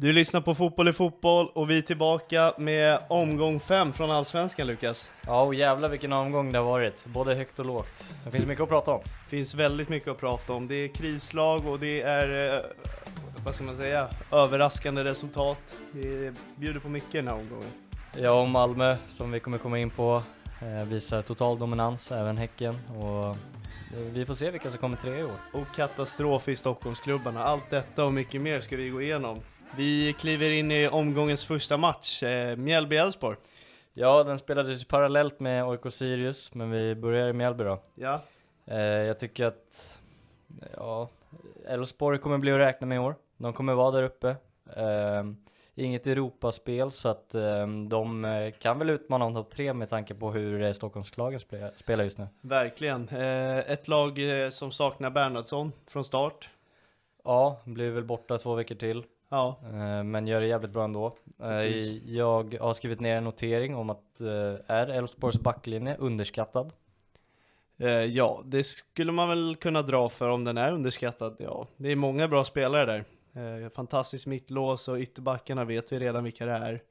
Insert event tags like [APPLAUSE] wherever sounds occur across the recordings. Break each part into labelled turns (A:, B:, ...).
A: Du lyssnar på Fotboll i fotboll och vi är tillbaka med omgång 5 från Allsvenskan Lukas.
B: Ja, och jävlar vilken omgång det har varit. Både högt och lågt. Det finns mycket att prata om.
A: Det finns väldigt mycket att prata om. Det är krislag och det är, eh, vad ska man säga, överraskande resultat. Det bjuder på mycket den här omgången.
B: Ja, och Malmö, som vi kommer komma in på, eh, visar total dominans, även Häcken. Och eh, vi får se vilka som kommer tre i år.
A: Och katastrof i Stockholmsklubbarna. Allt detta och mycket mer ska vi gå igenom. Vi kliver in i omgångens första match, eh, Mjällby-Elfsborg.
B: Ja, den spelades parallellt med AIK Sirius, men vi börjar i Mjällby då.
A: Ja,
B: Eh, jag tycker att, ja, Elfsborg kommer bli att räkna med i år. De kommer vara där uppe. Eh, inget Europaspel, så att eh, de eh, kan väl utmana om topp tre med tanke på hur eh, Stockholmslagen spe- spelar just nu.
A: verkligen. Ett lag som saknar Bernhardsson från start.
B: Ja, blir väl borta två veckor till.
A: Ja,
B: Eh, Men gör det jävligt bra ändå. Eh,
A: Precis.
B: Jag har skrivit ner en notering om att eh, är Elfsborgs backlinje underskattad?
A: Ja, det skulle man väl kunna dra för om den är underskattad. Ja, det är många bra spelare där. Fantastiskt mittlås och ytterbackarna vet vi redan vilka det är.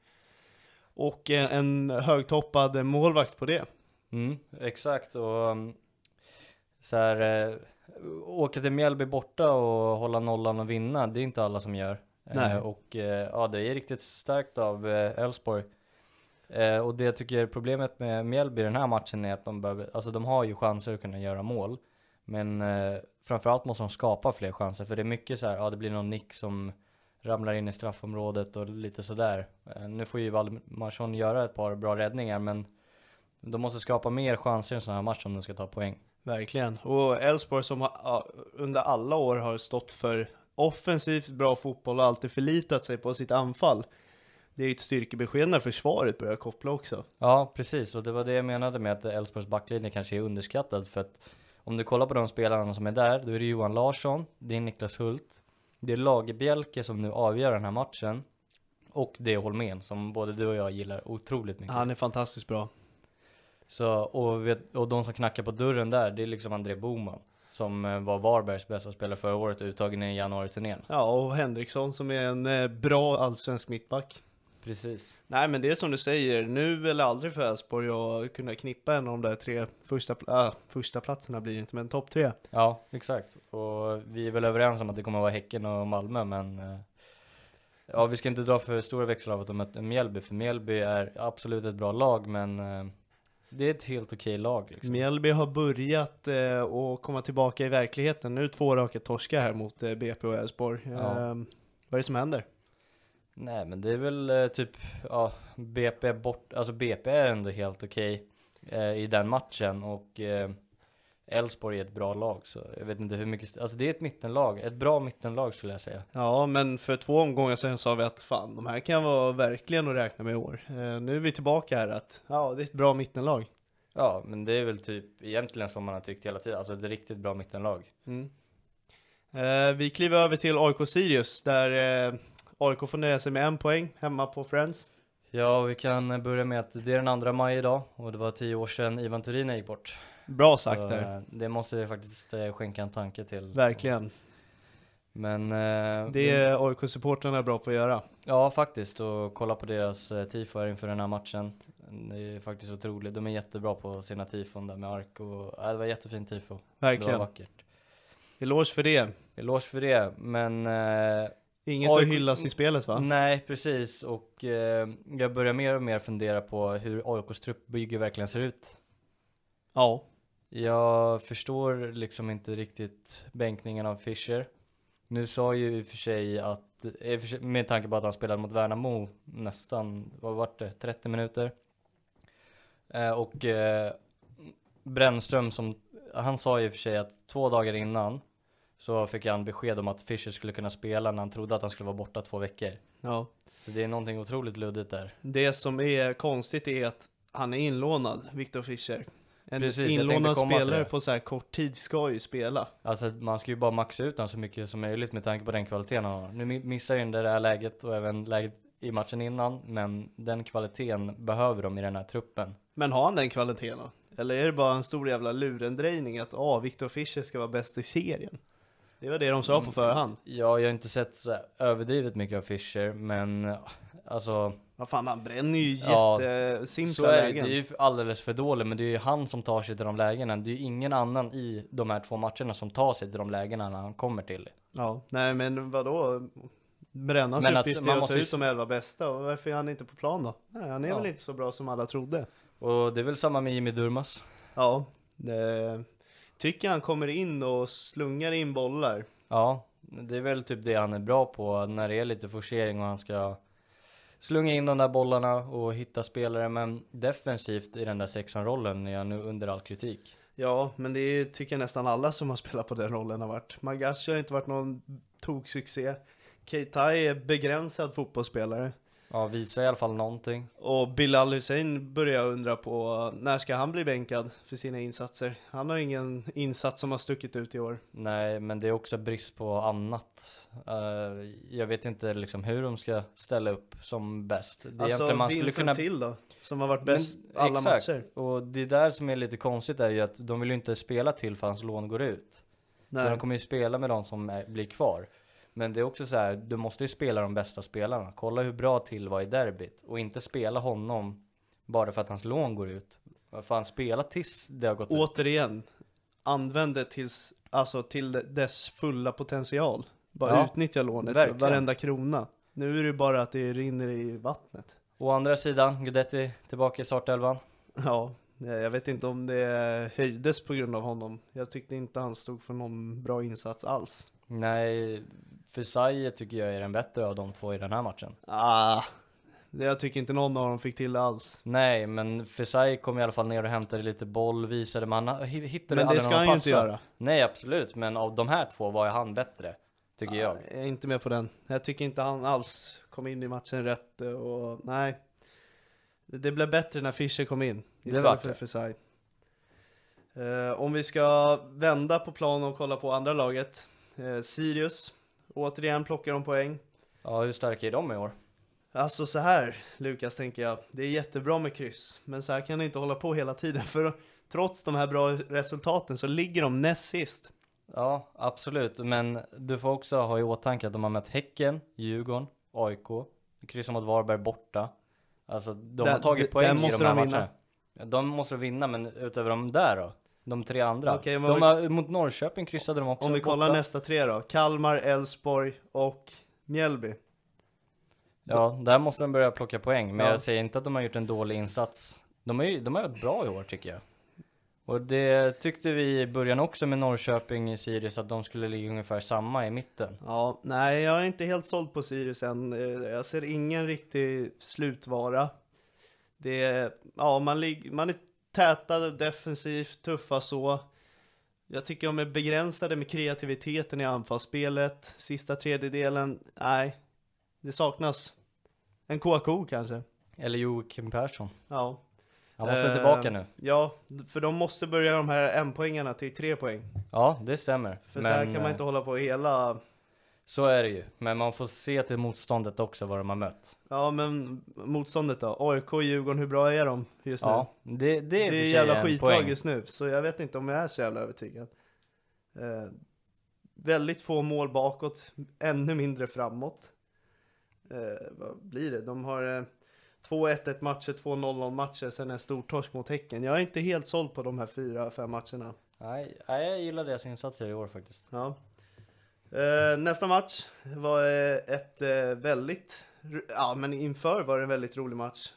A: Och en, högtoppad målvakt på det.
B: Mm, exakt och um, så här, åka till Mjällby borta och hålla nollan och vinna, det är inte alla som gör.
A: Nej.
B: Eh, och eh, ja, det är riktigt starkt av eh, Elfsborg. Och det jag tycker problemet med Mjällby i den här matchen är att de behöver, alltså de har ju chanser att kunna göra mål. Men eh, framförallt måste de skapa fler chanser, för det är mycket så här, ja det blir någon nick som ramlar in i straffområdet och lite sådär. Eh, nu får ju Valdemarsson göra ett par bra räddningar, men de måste skapa mer chanser i en sån här match om de ska ta poäng.
A: Verkligen. Och Elfsborg som har, under alla år har stått för offensivt bra fotboll och alltid förlitat sig på sitt anfall. Det är ju ett styrkebesked när försvaret börjar koppla också.
B: Ja, precis. Och det var det jag menade med att Elfsborgs backlinje kanske är underskattad. För att om du kollar på de spelarna som är där, då är det Johan Larsson, det är Niklas Hult, det är Lagerbjälke som nu avgör den här matchen. Och det är Holmén som både du och jag gillar otroligt mycket.
A: Han är fantastiskt bra.
B: Så, och, vet, och de som knackar på dörren där, det är liksom André Boman. Som eh, var Varbergs bästa spelare förra året, uttagen i januari-turnén.
A: Ja, och Henriksson som är en eh, bra allsvensk mittback.
B: Precis.
A: Nej men det är som du säger, nu eller aldrig för Elfsborg att kunna knippa en av de där tre första, äh, första platserna blir det inte, men topp tre.
B: Ja, exakt. Och vi är väl överens om att det kommer att vara Häcken och Malmö, men eh, ja, vi ska inte dra för stora växlar av att de möter Mjällby, för Mjällby är absolut ett bra lag, men det är ett helt okej lag liksom.
A: Mjällby har börjat eh, att komma tillbaka i verkligheten. Nu två raka torskar här mot eh, BP och Elfsborg.
B: Ja.
A: Eh, vad är det som händer?
B: Nej, men det är väl eh, typ, ja, BP bort, alltså BP är ändå helt okej eh, i den matchen och eh, Elfsborg är ett bra lag, så jag vet inte hur mycket, alltså det är ett mittenlag, ett bra mittenlag skulle jag säga.
A: Ja, men för två omgångar sedan sa vi att fan, de här kan vara verkligen att räkna med i år. Eh, nu är vi tillbaka här att, ja, det är ett bra mittenlag.
B: Ja, men det är väl typ egentligen som man har tyckt hela tiden, alltså ett riktigt bra mittenlag.
A: Mm. Eh, vi kliver över till AIK Sirius, där eh, AIK får nöja sig med en poäng hemma på Friends.
B: Ja, vi kan börja med att det är den andra maj idag och det var tio år sedan Ivan Turin gick bort.
A: Bra sagt
B: Så,
A: där,
B: eh, Det måste vi faktiskt eh, skänka en tanke till.
A: verkligen.
B: Men eh,
A: Det är AIK-supportrarna bra på att göra.
B: Ja, faktiskt. Och kolla på deras eh, tifo här inför den här matchen. Det är faktiskt otroligt. De är jättebra på sina tifon där med ark och, ja, det var jättefint tifo. Det
A: Verkligen.
B: var vackert.
A: Eloge för det.
B: Eloge för det, men eh,
A: Inget
B: AIK
A: att hyllas i spelet va?
B: Nej, precis. Och eh, jag börjar mer och mer fundera på hur AIKs truppbygge verkligen ser ut.
A: Ja.
B: Jag förstår liksom inte riktigt bänkningen av Fischer. Nu sa ju i och för sig att, med tanke på att han spelade mot Värnamo nästan, vad var det, 30 minuter. Eh, och eh, Brännström som, han sa ju i och för sig att två dagar innan så fick han besked om att Fischer skulle kunna spela när han trodde att han skulle vara borta två veckor.
A: ja.
B: Så det är någonting otroligt luddigt där.
A: Det som är konstigt är att han är inlånad, Viktor Fischer. En
B: Precis,
A: inlånad spelare på så här kort tid ska ju spela.
B: Alltså man ska ju bara maxa ut honom så mycket som möjligt med tanke på den kvaliteten han har. Nu mi- missar ju det här läget och även läget i matchen innan, men den kvaliteten behöver de i den här truppen.
A: Men har han den kvaliteten då? Eller är det bara en stor jävla lurendrejning att ah, Viktor Fischer ska vara bäst i serien? Det var det de sa
B: Mm.
A: på förhand.
B: Ja, jag har inte sett så överdrivet mycket av Fischer, men alltså
A: Vad fan, han bränner ju
B: Ja,
A: jättesimpla
B: så är det.
A: lägen.
B: Det är ju alldeles för dåligt, men det är ju han som tar sig till de lägena. Det är ju ingen annan i de här två matcherna som tar sig till de lägena när han kommer till det.
A: Ja, nej men vadå? Brännas
B: Men att
A: uppgift
B: man
A: är att
B: måste
A: ta
B: ju
A: ut de elva bästa och varför är han inte på plan då? Nej, han är
B: Ja.
A: väl inte så bra som alla trodde.
B: Och det är väl samma med Jimmy Durmas.
A: Ja, det... tycker han kommer in och slungar in bollar.
B: Ja, det är väl typ det han är bra på när det är lite forcering och han ska slunga in de där bollarna och hitta spelare. Men defensivt i den där sexan-rollen är jag nu under all kritik.
A: Ja, men det är, tycker jag nästan alla som har spelat på den rollen har varit. Magashi har inte varit någon toksuccé. Keita är begränsad fotbollsspelare.
B: Ja, visar i alla fall någonting.
A: Och Bilal Hussein börjar undra på, när ska han bli bänkad för sina insatser? Han har ingen insats som har stuckit ut i år.
B: Nej, men det är också brist på annat. Eh, jag vet inte liksom hur de ska ställa upp som bäst. Det är
A: Alltså
B: egentligen man skulle kunna...
A: till då, som har varit bäst
B: Men-
A: alla
B: exakt.
A: matcher.
B: Och det där som är lite konstigt är ju att de vill ju inte spela till för hans lån går ut. Så
A: Nej.
B: de kommer ju spela med de som är, blir kvar. Men det är också så här, du måste ju spela de bästa spelarna. Kolla hur bra till var i derbyt. Och inte spela honom bara för att hans lån går ut. Vad fan, spela tills det har gått ut.
A: Återigen, använd det tills, alltså till dess fulla potential. Bara
B: Ja,
A: utnyttja lånet,
B: verkligen.
A: varenda krona. Nu är det bara att det rinner i vattnet.
B: Å andra sidan, Guidetti tillbaka i startelvan.
A: Ja, eh, jag vet inte om det höjdes på grund av honom. Jag tyckte inte han stod för någon bra insats alls.
B: Nej, Fusai tycker jag är den bättre av de två i den här matchen.
A: Ah, jag tycker inte någon av dem fick till det alls.
B: Nej, men Fusai kom i alla fall ner och hämtade lite boll, visade, men han hi- hittade
A: Men det ska han ju inte göra.
B: Nej, absolut, men av de här två var han bättre, tycker jag.
A: Jag är inte med på den. Jag tycker inte han alls kom in i matchen rätt och nej. Det det blev bättre när Fischer kom in istället för. Fesai. Eh, om vi ska vända på plan och kolla på andra laget. Eh, Sirius, återigen plockar de poäng.
B: Ja, hur starka är de i år?
A: Alltså så här Lukas tänker jag, det är jättebra med kryss, men så här kan det inte hålla på hela tiden för trots de här bra resultaten så ligger de näst sist.
B: Ja, absolut, men du får också ha i åtanke att de har mött Häcken, Djurgården, AIK, kryssar mot Varberg borta. Alltså, de
A: Den-
B: har tagit poäng i de här
A: de vinna.
B: matcherna. Ja, De måste vinna, men utöver de där då? De tre andra?
A: Okej, men
B: de
A: vi-
B: har, mot Norrköping kryssade de också
A: Om vi kollar
B: borta.
A: nästa tre då, Kalmar, Elfsborg och Mjällby.
B: Ja, där måste de börja plocka poäng, men
A: Ja.
B: jag säger inte att de har gjort en dålig insats. De har ju de har varit bra i år tycker jag. Och det tyckte vi i början också med Norrköping i Sirius, att de skulle ligga ungefär samma i mitten.
A: Ja, nej jag är inte helt såld på Sirius än. Eh, Jag ser ingen riktig slutvara. Det är, ja man, lig, man är täta defensivt, tuffa så. Jag tycker de är begränsade med kreativiteten i anfallsspelet. Sista tredjedelen, nej. Det saknas en KK kanske.
B: Eller Joakim Persson.
A: Ja.
B: Han måste
A: Eh,
B: tillbaka nu.
A: Ja, för de måste börja de här en-poängarna till tre poäng.
B: Ja, det stämmer.
A: För så här
B: Men,
A: kan man
B: eh,
A: inte hålla på hela...
B: Så är det ju. Men man får se till motståndet också vad de har mött.
A: Ja men motståndet då? AIK Djurgården, hur bra är de just nu?
B: Ja, det, det är,
A: det är
B: för sig
A: jävla skitlag just nu, så jag vet inte om jag är så jävla övertygad. Eh, väldigt få mål bakåt, ännu mindre framåt. Eh, vad blir det? De har eh, två 1-1 matcher, två 0-0 matcher, sen en stor torsk mot Häcken. Jag är inte helt såld på de här fyra, fem matcherna.
B: Nej, jag gillar deras insatser i år faktiskt.
A: Ja. Eh, nästa match var eh, ett eh, väldigt, ja men inför var det en väldigt rolig match.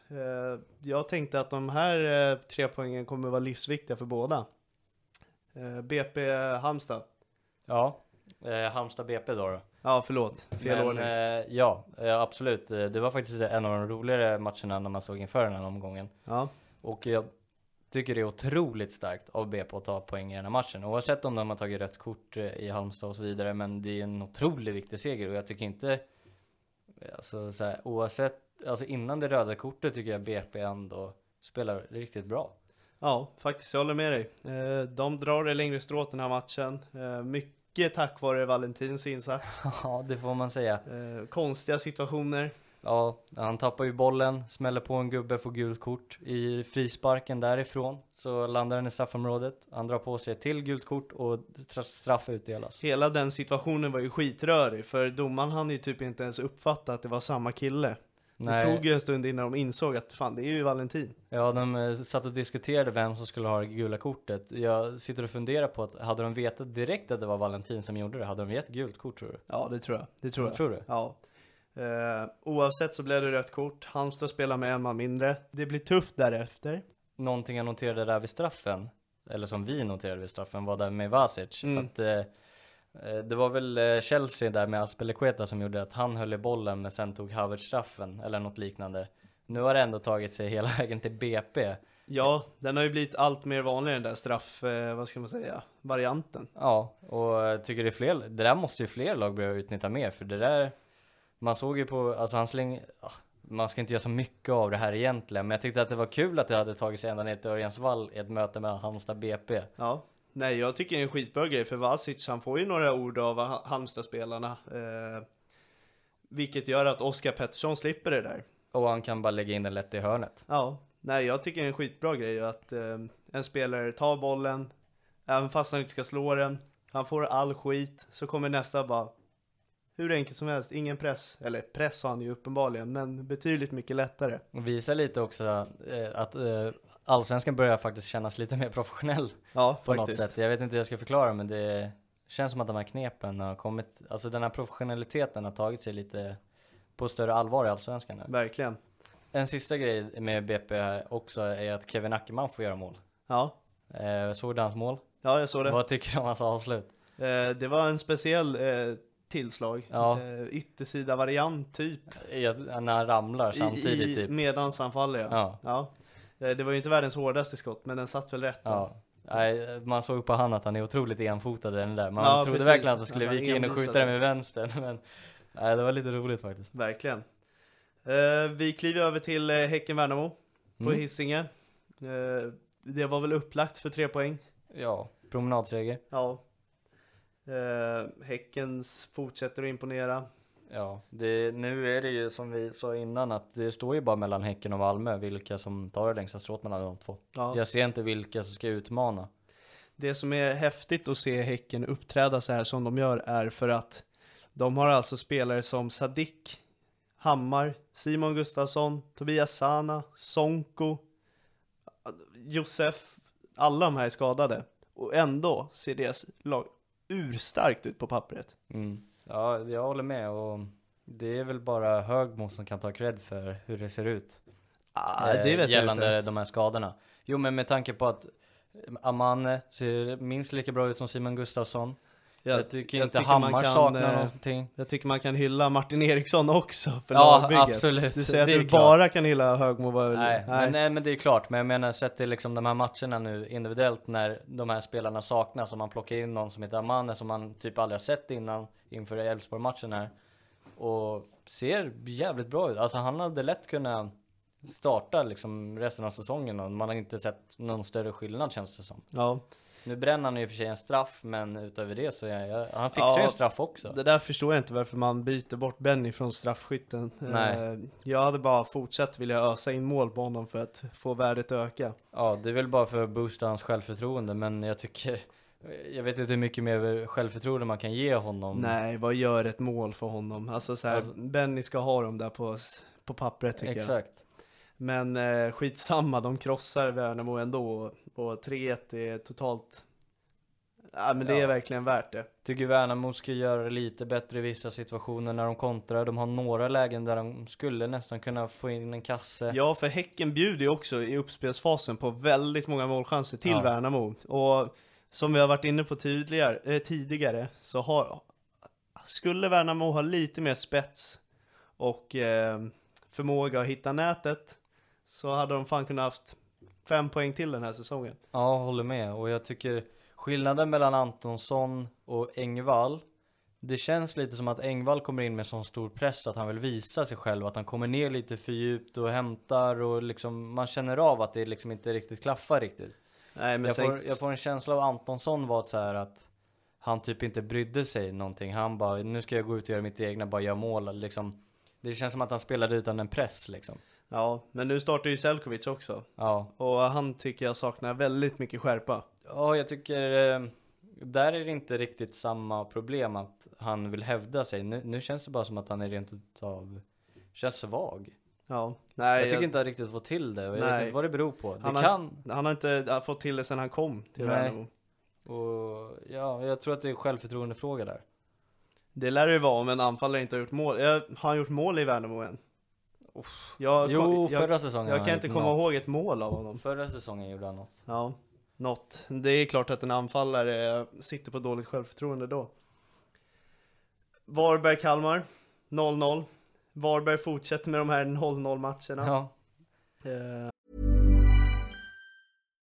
A: Jag tänkte att de här tre poängen kommer vara livsviktiga för båda. BP Halmstad.
B: Ja, eh, Halmstad BP då. då.
A: Ja förlåt, fel
B: Men,
A: ordning.
B: eh, ja, absolut. Det var faktiskt en av de roligare matcherna när man såg inför den här omgången.
A: Ja,
B: Och jag tycker det är otroligt starkt av BP att ta poäng i den här matchen. Oavsett om de har tagit rött kort eh, i Halmstad och så vidare. Men det är en otroligt viktig seger och jag tycker inte, alltså så här, oavsett, alltså innan det röda kortet tycker jag BP ändå spelar riktigt bra.
A: ja faktiskt jag håller med dig. Eh, de drar det längre strået den här matchen. Eh, mycket tack vare Valentins insats. [LAUGHS]
B: Ja, det får man säga.
A: Eh, konstiga situationer.
B: Ja, han tappar ju bollen, smäller på en gubbe, får gult kort. I frisparken därifrån så landar den i straffområdet. Han drar på sig ett till gult kort och stra- straff utdelas.
A: Hela den situationen var ju skitrörig, för domaren hann ju typ inte ens uppfatta att det var samma kille. Det tog ju en stund innan de insåg att fan, det är ju Valentin.
B: Ja, de eh, satt och diskuterade vem som skulle ha det gula kortet. Jag sitter och funderar på att hade de vetat direkt att det var Valentin som gjorde det, hade de gett gult kort tror du?
A: Ja, det tror jag. Det tror jag.
B: Tror du?
A: Ja. Eh, oavsett så blev det rött kort. Halmstad spelar med en man mindre. Det blir tufft därefter.
B: Någonting jag noterade där vid straffen, eller som vi noterade vid straffen, var där med Vasic.
A: Mm.
B: Att, eh, eh, det var väl eh, Chelsea där med Aspelekueta som gjorde att han höll i bollen men sen tog Havertz straffen, eller något liknande. Nu har det ändå tagit sig hela [LAUGHS] vägen till BP.
A: Ja, den har ju blivit allt mer vanlig den där straff, eh, vad ska man säga, varianten.
B: Ja, och tycker det är fler, det där måste ju fler lag börja utnyttja mer, för det där, man såg ju på, alltså han slänger, ah, man ska inte göra så mycket av det här egentligen, men jag tyckte att det var kul att det hade tagit sig ända ner till Örjansvall i ett möte med Halmstad BP.
A: Ja. Nej, jag tycker det är en skitbra grej för Vasic, han får ju några ord av Ha- Halmstad-spelarna. Eh, vilket gör att Oskar Pettersson slipper det där.
B: Och han kan bara lägga in den lätt i hörnet.
A: Ja, nej jag tycker det är en skitbra grej att eh, en spelare tar bollen, även fast han inte ska slå den, han får all skit, så kommer nästa bara hur enkelt som helst, ingen press, eller press har han ju uppenbarligen, men betydligt mycket lättare.
B: Och visar lite också eh, att eh, allsvenskan börjar faktiskt kännas lite mer professionell [LAUGHS]
A: Ja,
B: på
A: faktiskt.
B: något sätt. Jag vet inte hur jag ska förklara men det känns som att de här knepen har kommit, alltså den här professionaliteten har tagit sig lite på större allvar i allsvenskan nu.
A: Verkligen.
B: En sista grej med BP här också är att Kevin Ackerman får göra mål.
A: Ja,
B: Eh, såg du hans mål?
A: ja jag såg det.
B: Vad tycker du om hans avslut?
A: Eh, det var en speciell eh, tillslag.
B: Ja.
A: Eh, yttersida variant typ.
B: I När han ramlar samtidigt
A: I,
B: typ.
A: meddansanfall ja.
B: Ja.
A: ja. Eh, det var ju inte världens hårdaste skott, men den satt väl rätt.
B: Ja. Nej, man såg på han att han är otroligt enfotad den där. Man
A: Ja,
B: trodde
A: precis.
B: verkligen att han skulle
A: han
B: vika in och skjuta den med vänstern. [LAUGHS] Men nej, det var lite roligt faktiskt.
A: Verkligen. Eh, vi kliver över till eh, Häcken-Värnamo på
B: Mm.
A: Hisingen. Eh, det var väl upplagt för tre poäng.
B: Ja, promenadseger.
A: Ja. Eh, Häckens fortsätter att imponera.
B: Ja, det, nu är det ju som vi sa innan att det står ju bara mellan Häcken och Malmö vilka som tar det längsta strået mellan de två.
A: Ja.
B: Jag ser inte vilka som ska utmana.
A: Det som är häftigt att se Häcken uppträda så här som de gör är för att de har alltså spelare som Sadik, Hammar, Simon Gustafsson, Tobias Sana, Sonko, Josef, alla de här är skadade. Och ändå ser deras lag urstarkt ut på pappret.
B: Mm. Ja, jag håller med och det är väl bara Högmo som kan ta cred för hur det ser ut.
A: Ah,
B: eh,
A: det vet jag
B: gällande
A: inte.
B: de här skadorna. Jo, men med tanke på att Amane ser minst lika bra ut som Simon Gustafsson. Jag, tycker
A: jag
B: inte
A: tycker
B: Hammar
A: kan,
B: saknar
A: eh,
B: någonting.
A: Jag tycker man kan hylla Martin Eriksson också för
B: Ja,
A: lagbygget.
B: absolut.
A: Du säger att du
B: klart.
A: bara kan hylla Högmo. var-
B: Nej, Men, nej, men det är klart. Men jag menar, sett till liksom de här matcherna nu individuellt när de här spelarna saknas och man plockar in någon som heter Amane som man typ aldrig har sett innan inför Elfsborg-matchen här. Och ser jävligt bra ut. Alltså han hade lätt kunnat starta liksom resten av säsongen och man har inte sett någon större skillnad känns det som.
A: Ja,
B: Nu bränner han ju för sig en straff men utöver det så är jag, han fixar ju
A: Ja,
B: en straff också.
A: det där förstår jag inte varför man byter bort Benny från straffskytten.
B: Nej.
A: Eh, Jag hade bara fortsatt vilja ösa in mål på honom för att få värdet att öka.
B: Ja, det är väl bara för att boosta hans självförtroende men jag tycker jag vet inte hur mycket mer självförtroende man kan ge honom.
A: Nej, vad gör ett mål för honom? Alltså så här,
B: Alltså-
A: Benny ska ha dem där på, på pappret tycker jag.
B: Exakt.
A: Men eh, skitsamma, de krossar Värnamo ändå och 3-1 är totalt Ja men det är
B: Ja.
A: verkligen värt det.
B: Tycker Värnamo ska göra det lite bättre i vissa situationer när de kontrar. De har några lägen där de skulle nästan kunna få in en kasse.
A: Ja, för Häcken bjuder ju också i uppspelsfasen på väldigt många målchanser till
B: Ja.
A: Värnamo. Och som vi har varit inne på tidigare, eh, tidigare så har, skulle Värnamo ha lite mer spets och eh, förmåga att hitta nätet så hade de fan kunnat haft fem poäng till den här säsongen.
B: Ja, håller med. Och jag tycker skillnaden mellan Antonsson och Engvall Det känns lite som att Engvall kommer in med sån stor press att han vill visa sig själv Att han kommer ner lite för djupt och hämtar och liksom Man känner av att det liksom inte riktigt klaffar riktigt
A: Nej men
B: jag,
A: sen,
B: får, jag får en känsla av Antonsson var så här att Han typ inte brydde sig någonting Han bara, nu ska jag gå ut och göra mitt egna, bara göra mål liksom Det känns som att han spelade utan en press liksom
A: ja, men nu startar ju Selkovic också.
B: Ja,
A: Och han tycker jag saknar väldigt mycket skärpa.
B: Ja, jag tycker eh, där är det inte riktigt samma problem att han vill hävda sig. Nu, nu känns det bara som att han är rent utav, känns svag.
A: Ja, nej.
B: jag tycker inte han riktigt får till det och jag vet
A: Nej.
B: inte vad det beror på. Det
A: han, har,
B: kan,
A: inte- han har inte fått till det sedan han kom till
B: Nej.
A: Värnamo.
B: och ja, jag tror att det är självförtroendefråga där.
A: Det lär det vara om en anfallare inte har gjort mål. Jag, har han gjort mål i Värnamo än? Jag,
B: Jo,
A: jag,
B: förra säsongen
A: jag
B: han
A: kan inte komma
B: något.
A: ihåg ett mål av honom.
B: Förra säsongen gjorde han något.
A: Ja, något. Det är klart att en anfallare sitter på dåligt självförtroende då. Varberg-Kalmar, 0-0. Varberg fortsätter med de här 0-0 matcherna.
B: Ja.
A: Eh,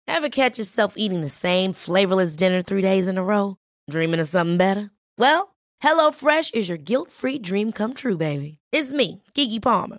C: Ever catch yourself eating the same flavorless dinner three days in a row? Dreaming of something better? Well, HelloFresh is your guilt free dream come true, baby. It's me, Gigi Palmer.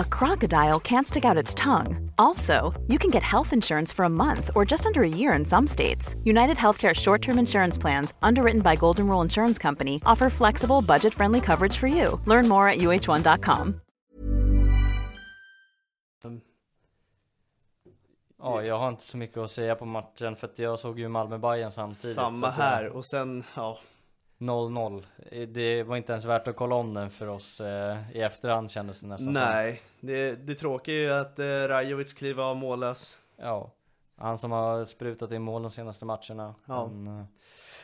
D: a crocodile can't stick out its tongue. Also, you can get health insurance for a month or just under a year in some states. United Healthcare short term insurance plans, underwritten by Golden Rule Insurance Company, offer flexible, budget friendly coverage for you. Learn more at uh1.com.
B: ja, jag har inte så mycket att säga på matchen för att jag såg ju malmö bayern samtidigt.
A: samma här. Och sen, ja.
B: 0-0. Eh, Det var inte ens värt att kolla om den för oss eh, i efterhand kändes det nästan som.
A: Nej, det, det tråkiga är ju att eh, Rajovic kliver av mållös.
B: Ja, han som har sprutat in mål de senaste matcherna.
A: Ja.
B: Men,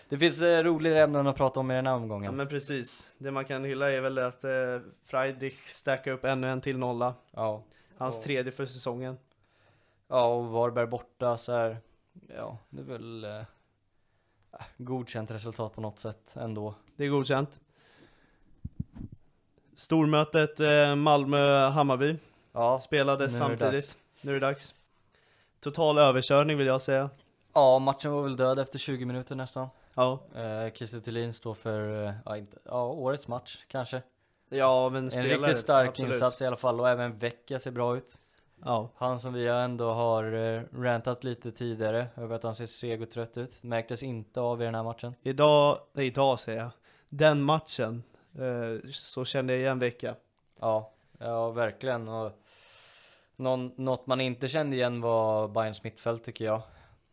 B: det finns eh, roligare ämnen att prata om i den här
A: Ja
B: omgången.
A: men precis. Det man kan hylla är väl att eh, Friedrich stackar upp ännu en till nolla.
B: Ja.
A: Hans
B: Ja.
A: tredje för säsongen.
B: ja, och Varberg borta så här. Ja, det är väl eh, godkänt resultat på något sätt ändå.
A: Det är godkänt. Stormötet eh, Malmö-Hammarby
B: Ja,
A: spelades
B: är
A: samtidigt. Nu är det dags. Total överkörning vill jag säga.
B: ja matchen var väl död efter 20 minuter nästan.
A: Ja,
B: Eh, Christer Thelin står för, eh, ja, inte, ja, årets match kanske.
A: ja men
B: En
A: spelare.
B: riktigt stark
A: absolut.
B: insats i alla fall och även Vecchia ser bra ut.
A: Ja,
B: Han som vi ändå har eh, rantat lite tidigare över att han ser seg och trött ut. Märktes inte av i den här matchen.
A: idag, nej idag säger jag. Den matchen, eh, så kände jag igen Vecka.
B: Ja, ja verkligen. Och någon, något man inte kände igen var Bayerns mittfält tycker jag.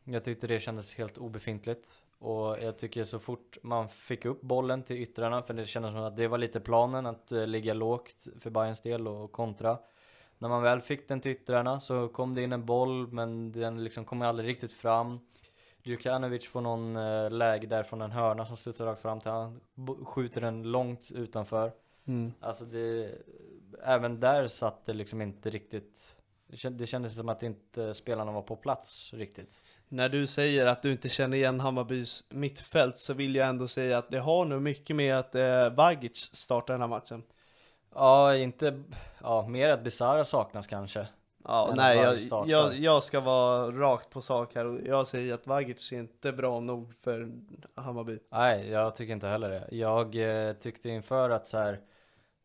B: Jag tyckte det kändes helt obefintligt. Och jag tycker så fort man fick upp bollen till yttrarna, för det kändes som att det var lite planen, att eh, ligga lågt för Bayerns del och kontra. När man väl fick den till yttrarna så kom det in en boll men den liksom kom aldrig riktigt fram. Djukanovic får någon eh, läge där från en hörna som studsar rakt fram till han skjuter den långt utanför.
A: Mm.
B: Alltså det, även där satt det liksom inte riktigt det kändes som att inte spelarna var på plats riktigt.
A: När du säger att du inte känner igen Hammarbys mittfält så vill jag ändå säga att det har nog mycket med att eh, Vagic startar den här matchen.
B: Ja, inte, ja mer att Bizarra saknas kanske.
A: Ja, nej, jag, jag, jag ska vara rakt på sak här och jag säger att Vagic är inte bra nog för Hammarby.
B: Nej, jag tycker inte heller det. Jag eh, tyckte inför att så här,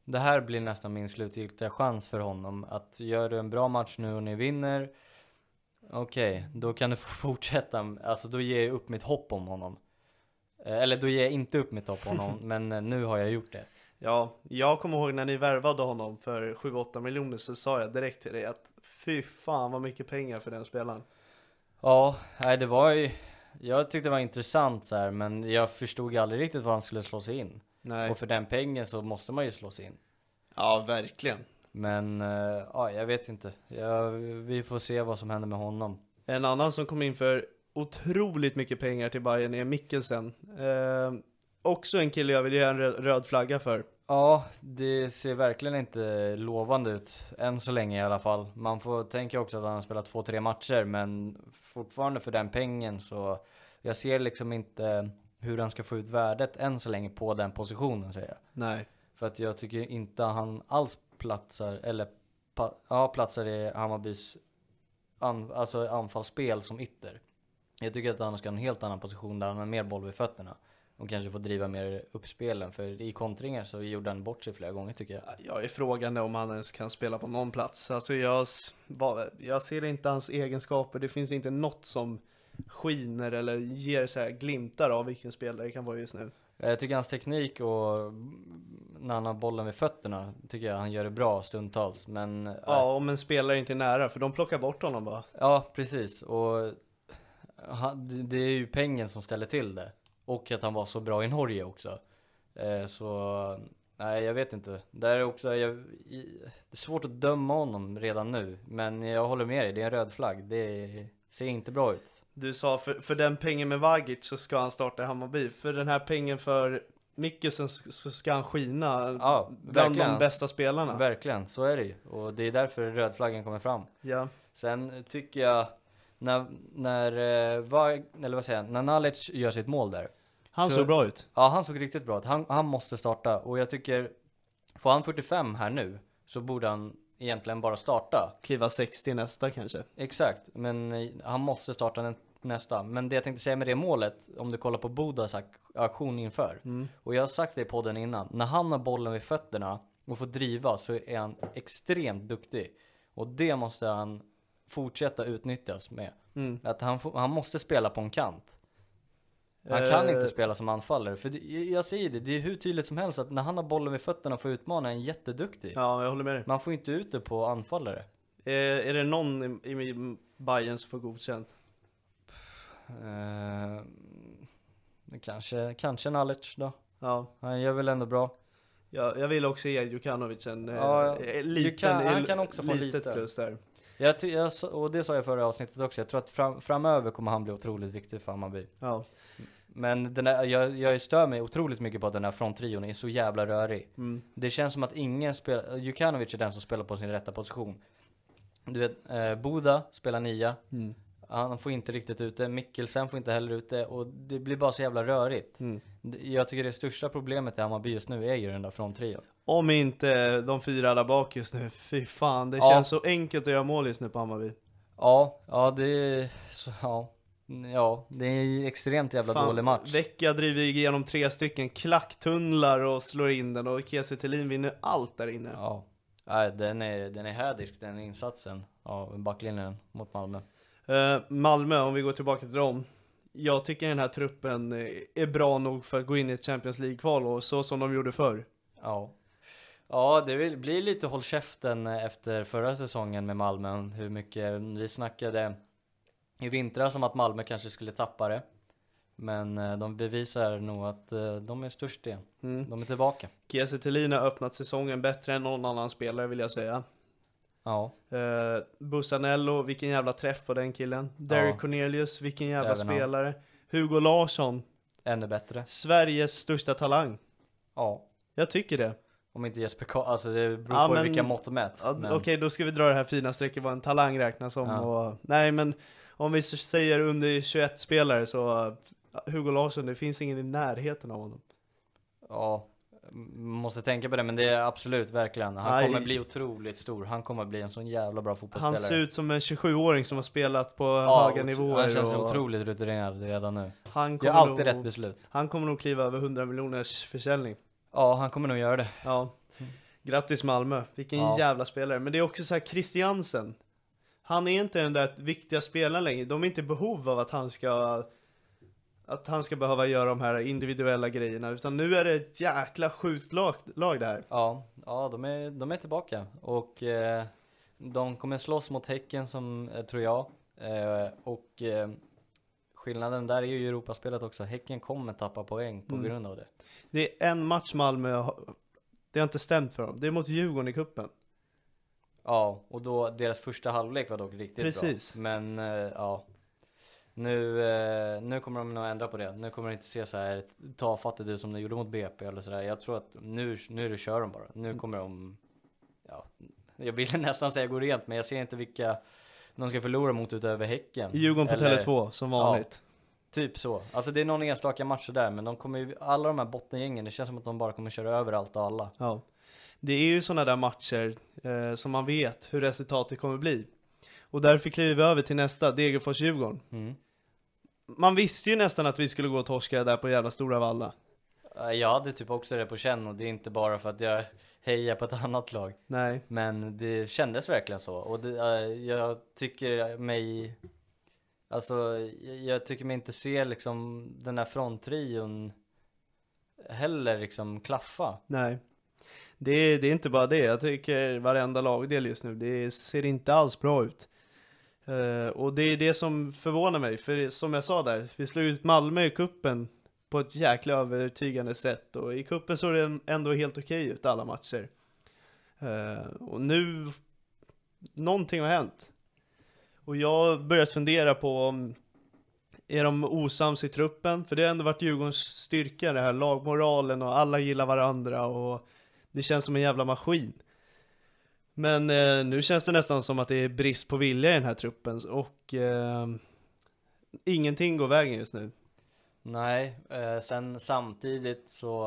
B: det här blir nästan min slutgiltiga chans för honom. Att gör du en bra match nu och ni vinner, okej, då kan du få [LAUGHS] fortsätta. Alltså då ger jag upp mitt hopp om honom. Eh, Eller då ger jag inte upp mitt hopp om honom, [LAUGHS] men eh, nu har jag gjort det.
A: Ja, jag kommer ihåg när ni värvade honom för 7-8 miljoner så sa jag direkt till dig att fy fan vad mycket pengar för den spelaren.
B: Ja, nej det var ju, jag tyckte det var intressant så här, men jag förstod aldrig riktigt var han skulle slå sig in.
A: Nej.
B: Och för den pengen så måste man ju slå sig in.
A: Ja, verkligen.
B: Men, eh, ja jag vet inte. Jag, vi får se vad som händer med honom.
A: En annan som kom in för otroligt mycket pengar till Bayern är Mikkelsen. Eh, också en kille jag vill ge en röd, flagga för.
B: Ja, det ser verkligen inte lovande ut. Än så länge i alla fall. Man får tänka också att han har spelat två, tre matcher, men fortfarande för den pengen så jag ser liksom inte hur han ska få ut värdet än så länge på den positionen säger jag.
A: Nej.
B: För att jag tycker inte han alls platsar, eller pa, ja, platsar i Hammarbys an, alltså anfallsspel som ytter. Jag tycker att han ska ha en helt annan position där han har mer boll vid fötterna. Och kanske får driva mer uppspelen, för i kontringar så gjorde han bort sig flera gånger tycker jag.
A: Jag är frågande om han ens kan spela på någon plats. Alltså jag, jag ser inte hans egenskaper. Det finns inte något som skiner eller ger så här glimtar av vilken spelare det kan vara just nu.
B: Jag tycker hans teknik och när han har bollen vid fötterna, tycker jag han gör det bra stundtals. Men äh,
A: Ja, om en spelare inte är nära, för de plockar bort honom bara.
B: Ja, precis. Och det- det är ju pengen som ställer till det. Och att han var så bra i Norge också. Eh, så, nej jag vet inte. Där är också, jag, det är svårt att döma honom redan nu. Men jag håller med dig, det är en röd flagg. Det ser inte bra ut.
A: Du sa för, för den pengen med Vagic så ska han starta i Hammarby. För den här pengen för Mikkelsen s- så ska han skina
B: Ja,
A: bland
B: verkligen.
A: de bästa spelarna.
B: Verkligen, så är det ju. Och det är därför rödflaggen kommer fram.
A: Ja.
B: Sen tycker jag, när, när, eh, Vag, eller vad säger jag, när Nalic gör sitt mål där.
A: Han
B: Så-
A: såg bra ut.
B: Ja, han såg riktigt bra ut. Han, han måste starta och jag tycker, får han 45 här nu så borde han egentligen bara starta.
A: Kliva 60 nästa kanske.
B: Exakt, men eh, han måste starta nä- nästa. Men det jag tänkte säga med det målet, om du kollar på Bodas ak- aktion inför. Och jag har sagt det i podden innan, när han har bollen vid fötterna och får driva så är han extremt duktig. Och det måste han fortsätta utnyttjas med.
A: Mm.
B: Att han, han måste spela på en kant. Han kan
A: Eh,
B: inte spela som anfallare, för det, jag säger det, det är hur tydligt som helst att när han har bollen vid fötterna får utmana han jätteduktig.
A: Ja, jag håller med dig.
B: Man får inte ut det på anfallare.
A: Eh, är det någon i, i Bayern som får godkänt?
B: Eh, kanske, kanske Nalic då.
A: Ja,
B: Han gör väl ändå bra.
A: jag, jag vill också ge Djukanovic en eh,
B: Ja,
A: eh, liten,
B: Djukan- han
A: eh,
B: kan också få lite.
A: plus där.
B: Jag, jag, och det sa jag förra avsnittet också, jag tror att fram, framöver kommer han bli otroligt viktig för Hammarby.
A: Ja.
B: Men den där, jag, jag stör mig otroligt mycket på att den här fronttrion är så jävla rörig.
A: Mm.
B: Det känns som att ingen spelar, Jukanovic är den som spelar på sin rätta position. Du vet, eh, Boda spelar nia.
A: Mm.
B: Han får inte riktigt ut det, Mikkelsen får inte heller ut det och det blir bara så jävla rörigt.
A: Mm.
B: Jag tycker det största problemet i Hammarby just nu är ju den där fronttrion.
A: Om inte de fyra där bak just nu, fy fan. Det
B: Ja.
A: känns så enkelt att göra mål just nu på Hammarby.
B: Ja, ja det så, ja. Ja, det är en extremt jävla dålig match.
A: Vecka driver igenom tre stycken klacktunnlar och slår in den och Kiese Thelin vinner allt där inne.
B: Ja, Nej, den är, den är hädisk den insatsen av backlinjen mot Malmö.
A: Eh, Malmö, om vi går tillbaka till dem. Jag tycker den här truppen eh, är bra nog för att gå in i ett Champions League-kval och så som de gjorde förr.
B: Ja. Ja, det blir lite håll käften efter förra säsongen med Malmö. Hur mycket vi snackade i vintras om att Malmö kanske skulle tappa det. Men eh, de bevisar nog att eh, de är störst igen.
A: Mm.
B: De är tillbaka.
A: Kiese Thelin har öppnat säsongen bättre än någon annan spelare vill jag säga.
B: Ja,
A: Uh, Bussanello, vilken jävla träff på den killen. Derek
B: Ja.
A: Cornelius, vilken jävla
B: Även han.
A: spelare. Hugo Larsson,
B: ännu bättre.
A: Sveriges största talang.
B: Ja.
A: Jag tycker det.
B: Om inte Jesper Karl, alltså det beror
A: Ja,
B: på
A: men-
B: vilka mått mätt.
A: Ja, Okej, då ska vi dra det här fina strecket vad en talang räknas som.
B: Ja.
A: Och, nej, men om vi säger under 21 spelare så Hugo Larsson, det finns ingen i närheten av honom.
B: Ja, måste tänka på det, men det är absolut verkligen. Han
A: Aj.
B: kommer bli otroligt stor. Han kommer bli en sån jävla bra fotbollsspelare.
A: Han ser ut som en 27-åring som har spelat på
B: Ja,
A: höga nivåer.
B: Han känns
A: och
B: otroligt rutinerad redan nu.
A: han, kommer
B: alltid
A: nog,
B: rätt beslut.
A: han kommer nog kliva över 100 miljoners försäljning.
B: Ja, han kommer nog göra det.
A: Ja. Grattis Malmö, vilken
B: Ja.
A: jävla spelare. Men det är också så här Christiansen. Han är inte den där viktiga spelaren längre. De är inte i behov av att han ska att han ska behöva göra de här individuella grejerna. Utan nu är det ett jäkla sjukt lag, lag det här.
B: Ja, ja de, är, de är tillbaka. Och eh, de kommer slåss mot Häcken som, eh, tror jag. Eh, och eh, skillnaden där är ju Europaspelet också. Häcken kommer tappa poäng på
A: Mm.
B: grund av det.
A: Det är en match Malmö det har inte stämt för dem. Det är mot Djurgården i kuppen.
B: Ja, och då deras första halvlek var dock riktigt
A: Precis.
B: bra. Men eh, ja, nu, eh, nu kommer de nog ändra på det. Nu kommer det inte se så här tafattigt ut som de gjorde mot BP eller sådär. Jag tror att nu, nu kör de bara. Nu kommer de, ja, jag ville [LAUGHS] nästan säga gå rent, men jag ser inte vilka de ska förlora mot utöver Häcken.
A: Djurgården på
B: Eller-
A: Tele2 som vanligt.
B: Typ så. Alltså det är någon enstaka matcher där, men de kommer ju, alla de här bottengängen, det känns som att de bara kommer köra över allt och alla.
A: Ja. Det är ju sådana där matcher eh, som man vet hur resultatet kommer bli. Och därför kliver vi över till nästa, Degerfors-Djurgården.
B: Mm.
A: Man visste ju nästan att vi skulle gå och torska där på jävla Stora Valla.
B: Jag hade typ också det på känn och det är inte bara för att jag hejar på ett [LAUGHS] annat lag.
A: Nej.
B: Men det kändes verkligen så och det, jag tycker mig Alltså jag, tycker mig inte se liksom den här fronttrion heller liksom klaffa.
A: Nej. Det är, det är inte bara det, jag tycker varenda lagdel just nu, det ser inte alls bra ut. Eh, och det är det som förvånar mig, för som jag sa där, vi slog ut Malmö i kuppen på ett jäkla övertygande sätt och i kuppen såg det ändå helt okej ut alla matcher. Uh, och nu, någonting har hänt. Och jag har börjat fundera på om är de osams i truppen? För det har ändå varit Djurgårdens styrka det här lagmoralen och alla gillar varandra och det känns som en jävla maskin. Men eh, nu känns det nästan som att det är brist på vilja i den här truppen och eh, ingenting går vägen just nu.
B: Nej, eh, sen samtidigt så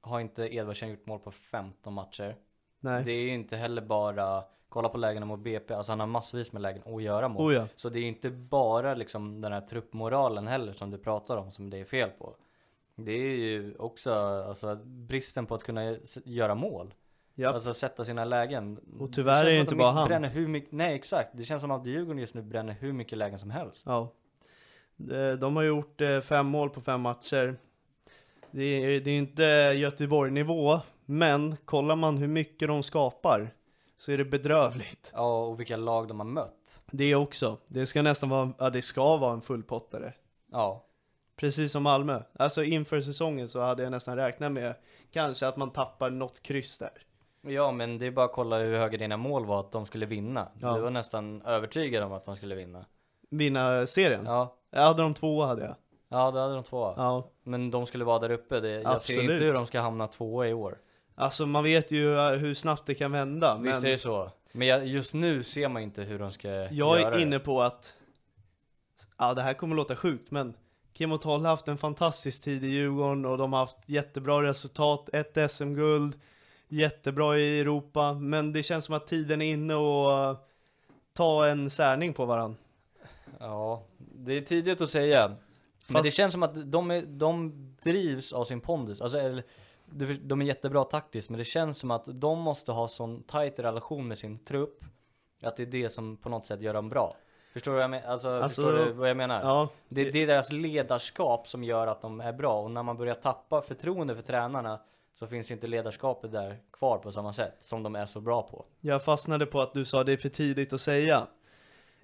B: har inte Edvardsen gjort mål på 15 matcher.
A: Nej.
B: Det är ju inte heller bara, kolla på lägena mot BP, alltså han har massvis med lägen att göra mål.
A: Oh ja.
B: Så det är ju inte bara liksom den här truppmoralen heller som du pratar om som det är fel på. Det är ju också alltså, bristen på att kunna göra mål.
A: Ja.
B: Alltså sätta sina lägen.
A: Och tyvärr
B: känns
A: är det inte
B: de
A: bara han.
B: Bränner hur mycket, nej exakt, det känns som att Djurgården just nu bränner hur mycket lägen som helst.
A: ja. De har gjort eh, fem mål på fem matcher. Det är, det är inte Göteborg-nivå, men kollar man hur mycket de skapar så är det bedrövligt.
B: Ja, och vilka lag de har mött.
A: Det också. Det ska nästan vara, ja det ska vara en fullpottare.
B: Ja,
A: Precis som Malmö. Alltså inför säsongen så hade jag nästan räknat med kanske att man tappar något kryss där.
B: Ja men det är bara att kolla hur höga dina mål var att de skulle vinna.
A: Ja.
B: Du var nästan övertygad om att de skulle vinna.
A: Vinna serien?
B: Ja,
A: Jag hade de två hade jag.
B: ja det hade de två.
A: Ja.
B: Men de skulle vara där uppe. Det, jag ser
A: Absolut.
B: inte hur de ska hamna tvåa i år.
A: Alltså man vet ju eh, hur snabbt det kan vända.
B: Visst
A: men
B: är det så. Men jag, just nu ser man inte hur de ska
A: jag
B: göra
A: är inne
B: det.
A: på att, ja det här kommer låta sjukt men Kim och Toll har haft en fantastisk tid i Djurgården och de har haft jättebra resultat, ett SM-guld, jättebra i Europa, men det känns som att tiden är inne att eh, ta en särning på varandra.
B: Ja, det är tidigt att säga. Men
A: Fast-
B: det känns som att de, är, de drivs av sin pondus. Alltså, eller, de- är jättebra taktiskt, men det känns som att de måste ha sån tight relation med sin trupp. Att det är det som på något sätt gör dem bra. Förstår du vad jag? Alltså,
A: Alltså,
B: förstår du vad jag menar?
A: Ja,
B: Det, det är deras ledarskap som gör att de är bra och när man börjar tappa förtroende för tränarna så finns inte ledarskapet där kvar på samma sätt som de är så bra på.
A: jag fastnade på att du sa det är för tidigt att säga.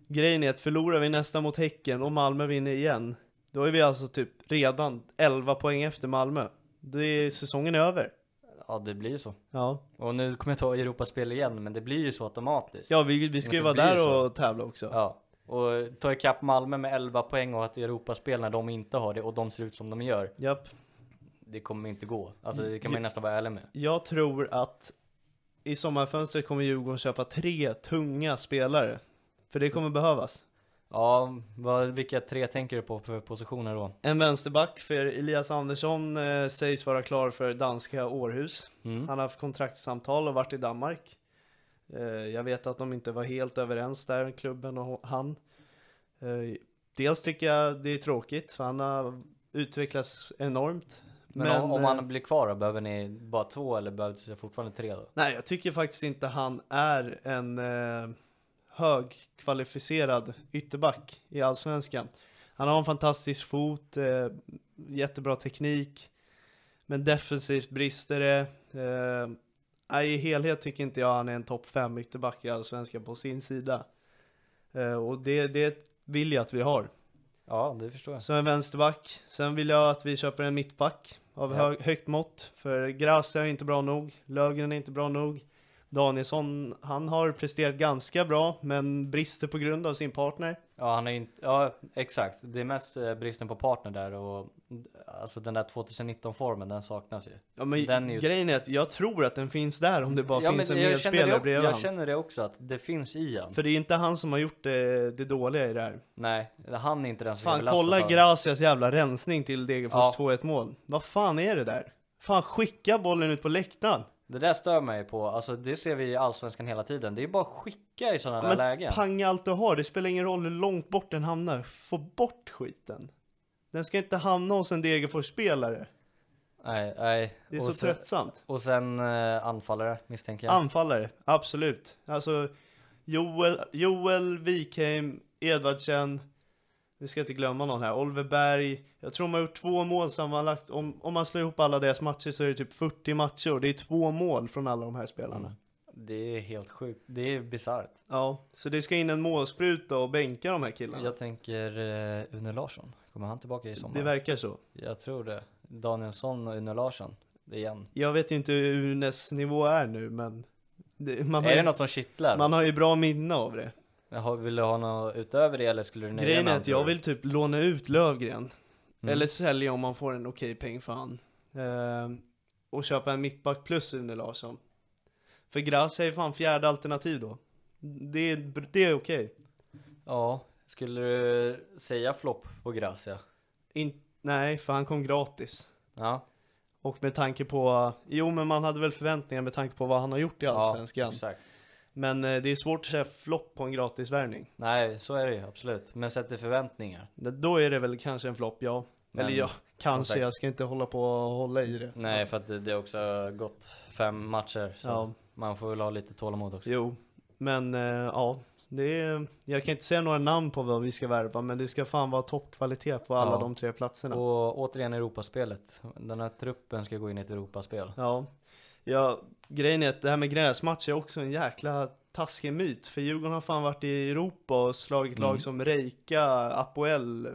A: Grejen är att förlorar vi nästa mot Häcken och Malmö vinner igen, då är vi alltså typ redan 11 poäng efter Malmö. Det är, säsongen är över.
B: Ja, det blir ju så.
A: Ja,
B: Och nu kommer jag ta Europaspel igen, men det blir ju så automatiskt.
A: ja vi, vi ska ju vara där
B: så.
A: och tävla också.
B: Ja. Och ta ikapp Malmö med 11 poäng och ha ett Europaspel när de inte har det och de ser ut som de gör.
A: Japp.
B: Det kommer inte gå. Alltså det kan man ju nästan vara ärlig med.
A: Jag tror att i sommarfönstret kommer Djurgården köpa tre tunga spelare. För det kommer behövas.
B: Ja, vad, vilka tre tänker du på för positioner då?
A: En vänsterback för Elias Andersson eh, sägs vara klar för danska Århus.
B: Mm.
A: Han har haft kontraktssamtal och varit i Danmark. Eh, jag vet att de inte var helt överens där, klubben och han. Eh, dels tycker jag det är tråkigt, för han har utvecklats enorgt.
B: Men, om, om
A: eh,
B: han blir kvar då, behöver ni bara två eller behöver ni fortfarande tre då?
A: Nej, jag tycker faktiskt inte han är en eh, högkvalificerad ytterback i Allsvenskan. Han har en fantastisk fot, eh, jättebra teknik, men defensivt brister det. Eh, I helhet tycker inte jag han är en topp 5 ytterback i Allsvenskan på sin sida. Eh, och det, det vill jag att vi har.
B: Ja, det förstår jag.
A: Så en vänsterback. Sen vill jag att vi köper en mittback av
B: Ja.
A: hög, högt mått. För Gracia är inte bra nog. Lögren är inte bra nog. Danielsson, han har presterat ganska bra, men brister på grund av sin partner.
B: Ja, han är inte, ja exakt. Det är mest eh, bristen på partner där och alltså den där 2019-formen, den saknas ju.
A: Ja, men
B: Den är ju-
A: grejen är att jag tror att den finns där om det bara
B: ja,
A: finns en medspelare bredvid
B: jag känner det också att det finns i han.
A: För det är inte han som har gjort det, det dåliga i det här.
B: Nej, han är inte den som
A: Fan, kolla
B: av.
A: Gracias jävla rensning till Degerfors
B: Ja.
A: 2-1 mål. Vad fan är det där? Fan, skicka bollen ut på läktaren.
B: Det där stör mig på, alltså det ser vi i Allsvenskan hela tiden. Det är bara att skicka i sådana där
A: Men
B: lägen.
A: panga allt du har, det spelar ingen roll hur långt bort den hamnar. Få bort skiten. Den ska inte hamna hos en Degerfors-spelare.
B: Nej, nej.
A: Det är
B: och
A: så
B: sen,
A: tröttsamt.
B: Och sen eh, anfallare misstänker jag.
A: Anfallare, absolut. Alltså, Joel, Joel Wikheim, Edvardsen, nu ska jag inte glömma någon här, Oliver Berg. Jag tror de har gjort två mål sammanlagt. Om, om man slår ihop alla deras matcher så är det typ 40 matcher och det är två mål från alla de här spelarna.
B: Mm. Det är helt sjukt. Det är bisarrt.
A: Ja, så det ska in en målspruta och bänka de här killarna.
B: Jag tänker eh, Une Larsson. Kommer han tillbaka i sommar?
A: Det verkar så.
B: Jag tror det. Danielsson och Une Larsson. Igen.
A: Jag vet inte hur Unes nivå är nu, men det, man, har
B: är
A: ju,
B: det något som kittlar?
A: man har ju bra minne av det.
B: Vill du ha något utöver det eller skulle du nöja
A: Grejen är att jag vill typ låna ut Lövgren.
B: Mm.
A: Eller sälja om man får en okej peng för han. Ehm, och köpa en mittback plus Une Larsson. För Gracia är fan fjärde alternativ då. Det, är- det är okej.
B: Ja, skulle du säga flopp på Gracia?
A: In, nej, för han kom gratis.
B: Ja.
A: Och med tanke på, jo men man hade väl förväntningar med tanke på vad han har gjort i Allsvenskan.
B: Ja, exakt.
A: Men eh, det är svårt att säga flopp på en gratisvärvning.
B: Nej, så är det ju absolut. Men sätter förväntningar.
A: Då är det väl kanske en flopp, ja.
B: Men,
A: Eller ja, kanske. Jag ska inte hålla på och hålla i det.
B: Nej, för att det, det har också gått fem matcher. Så
A: Ja.
B: man får väl ha lite tålamod också.
A: Jo, men eh, ja. Det är, jag kan inte säga några namn på vad vi ska värva, men det ska fan vara toppkvalitet på alla
B: Ja.
A: de tre platserna.
B: Och återigen Europaspelet. Den här truppen ska gå in i ett Europaspel.
A: Ja. Ja, grejen är att det här med gräsmatch är också en jäkla taskig myt. För Djurgården har fan varit i Europa och slagit
B: Mm.
A: lag som Reika, Apoel,